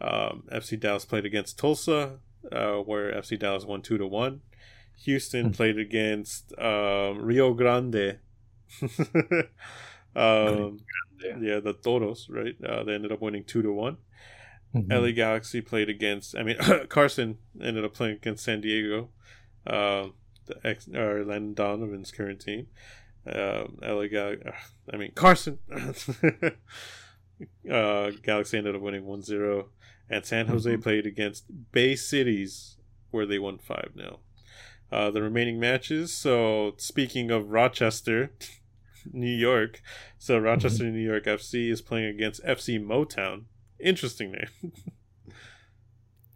Um, FC Dallas played against Tulsa, uh, where FC Dallas won two to one. Houston Hmm. played against um, Rio Grande. um, yeah, the Toros, right? Uh, they ended up winning two to one. Mhm. LA Galaxy played against. I mean, Carson ended up playing against San Diego, um, the ex or Landon Donovan's current team. Um, LA Gal. I mean Carson. uh, Galaxy ended up winning 1-0. and San Jose Mhm. played against Bay Cities, where they won five 0 uh, The remaining matches. So speaking of Rochester. New York. So Rochester, New York FC is playing against FC Motown. Interesting name.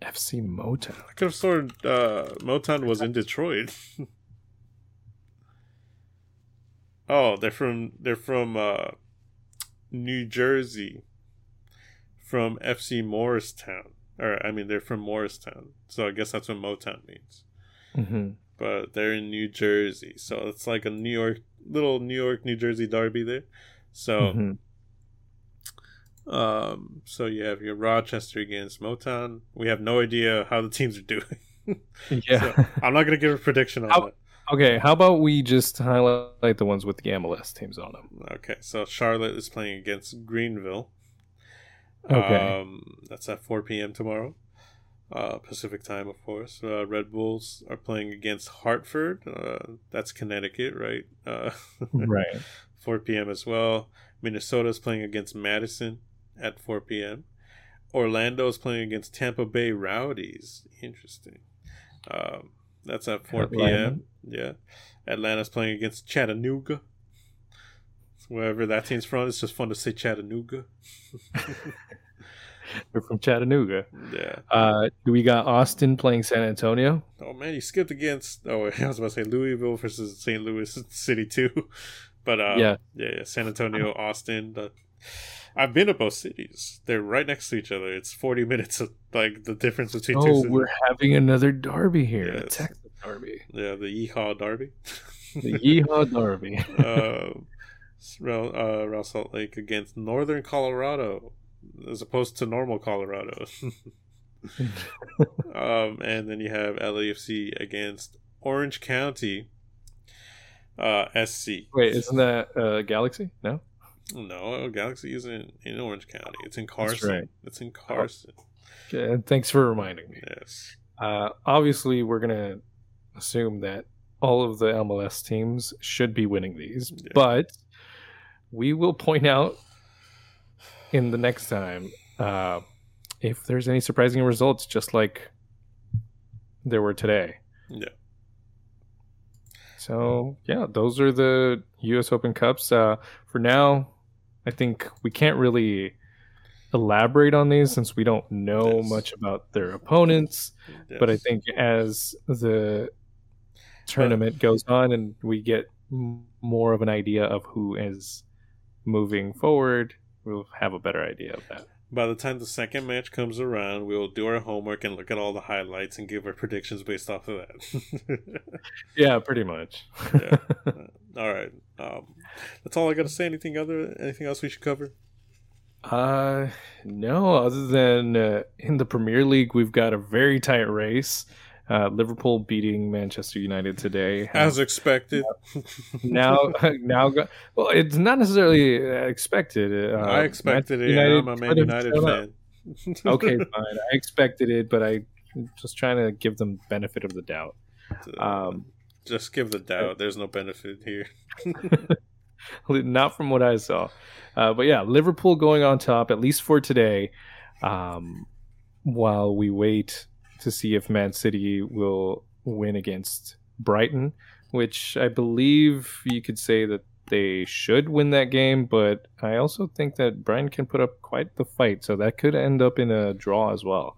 FC Motown. I could have sworn uh, Motown was in Detroit. oh, they're from they're from uh, New Jersey, from FC Morristown. Or I mean, they're from Morristown, so I guess that's what Motown means. hmm But they're in New Jersey, so it's like a New York little New York New Jersey derby there. So. hmm Um, so you have your Rochester against Motown. We have no idea how the teams are doing. Yeah. So, I'm not gonna give a prediction on How- that. okay, how about we just highlight the ones with the MLS teams on them? Okay, so Charlotte is playing against Greenville. Okay. Um, that's at 4 p.m. tomorrow, uh, Pacific time, of course. Uh, Red Bulls are playing against Hartford. Uh, that's Connecticut, right? Uh, right. 4 p.m. as well. Minnesota is playing against Madison at 4 p.m. Orlando is playing against Tampa Bay Rowdies. Interesting. Um, that's at 4 Atlanta. p.m. Yeah. Atlanta's playing against Chattanooga. Wherever that team's from, it's just fun to say Chattanooga. They're from Chattanooga. Yeah. Uh, we got Austin playing San Antonio. Oh man, you skipped against. Oh, I was about to say Louisville versus St. Louis City too, but uh, Yeah. yeah, yeah, San Antonio, Austin. The, I've been to both cities. They're right next to each other. It's forty minutes of like the difference between two Oh, cities. we're having another derby here. Yes. Texas derby. Yeah, the Yeehaw Derby. The Yeehaw Derby. uh, Real, uh, Real Salt Lake against Northern Colorado, as opposed to normal Colorado. um, and then you have LAFC against Orange County. Uh, SC. Wait, isn't that uh, Galaxy? No. No, Galaxy isn't in Orange County. It's in Carson. right. It's in Carson. Okay, thanks for reminding me. Yes. Uh, obviously, we're gonna assume that all of the MLS teams should be winning these, Yeah. but we will point out in the next time uh, if there's any surprising results, just like there were today. Yeah. So yeah, those are the U.S. Open Cups. Uh, for now, I think we can't really elaborate on these since we don't know yes. much about their opponents. Yes. But I think as the tournament goes on and we get more of an idea of who is moving forward, we'll have a better idea of that. By the time the second match comes around, we'll do our homework and look at all the highlights and give our predictions based off of that. yeah, pretty much. yeah. All right. Um, that's all I got to say. Anything other? Anything else we should cover? Uh, no. Other than uh, in the Premier League, we've got a very tight race. Uh, Liverpool beating Manchester United today, as expected. now, now, well, it's not necessarily expected. Uh, I expected it. United I'm a Man United fan. okay, fine. I expected it, but I just trying to give them benefit of the doubt. Um, just give the doubt. There's no benefit here. not from what I saw. Uh, but yeah, Liverpool going on top at least for today. Um, while we wait to see if Man City will win against Brighton, which I believe you could say that they should win that game, but I also think that Brighton can put up quite the fight, so that could end up in a draw as well.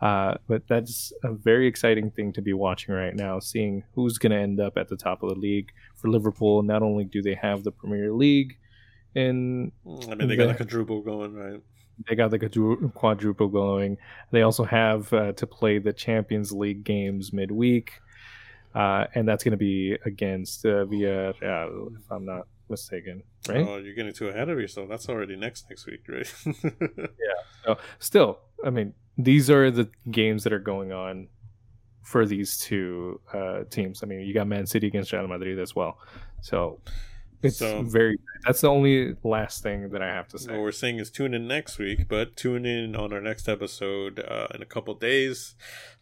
Uh, but that's a very exciting thing to be watching right now, seeing who's going to end up at the top of the league for Liverpool. Not only do they have the Premier League, and I mean they got the quadruple going, right? They got the quadruple going. They also have uh, to play the Champions League games midweek, uh, and that's going to be against uh, Villarreal, if I'm not mistaken. Right? Oh, you're getting too ahead of yourself. That's already next next week, right? yeah. So still, I mean, these are the games that are going on for these two uh, teams. I mean, you got Man City against Real Madrid as well. So it's so, very. That's the only last thing that I have to say. What we're saying is tune in next week, but tune in on our next episode uh, in a couple days,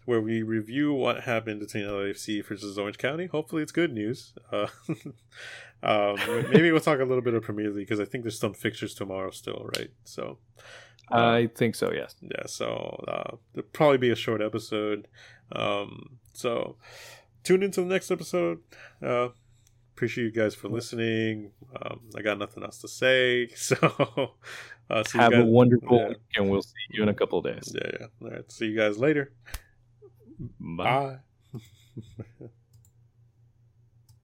where we review what happened between LAFC versus Orange County. Hopefully, it's good news. Uh, um, maybe we'll talk a little bit of Premier League because I think there's some fixtures tomorrow still, right? So. Uh, I think so. Yes. Yeah. So uh, there'll probably be a short episode. Um, so tune into the next episode. Uh, appreciate you guys for listening. Um, I got nothing else to say. So, uh, have guys, a wonderful yeah. and we'll see you in a couple days. Yeah, yeah. All right. See you guys later. Bye. Bye.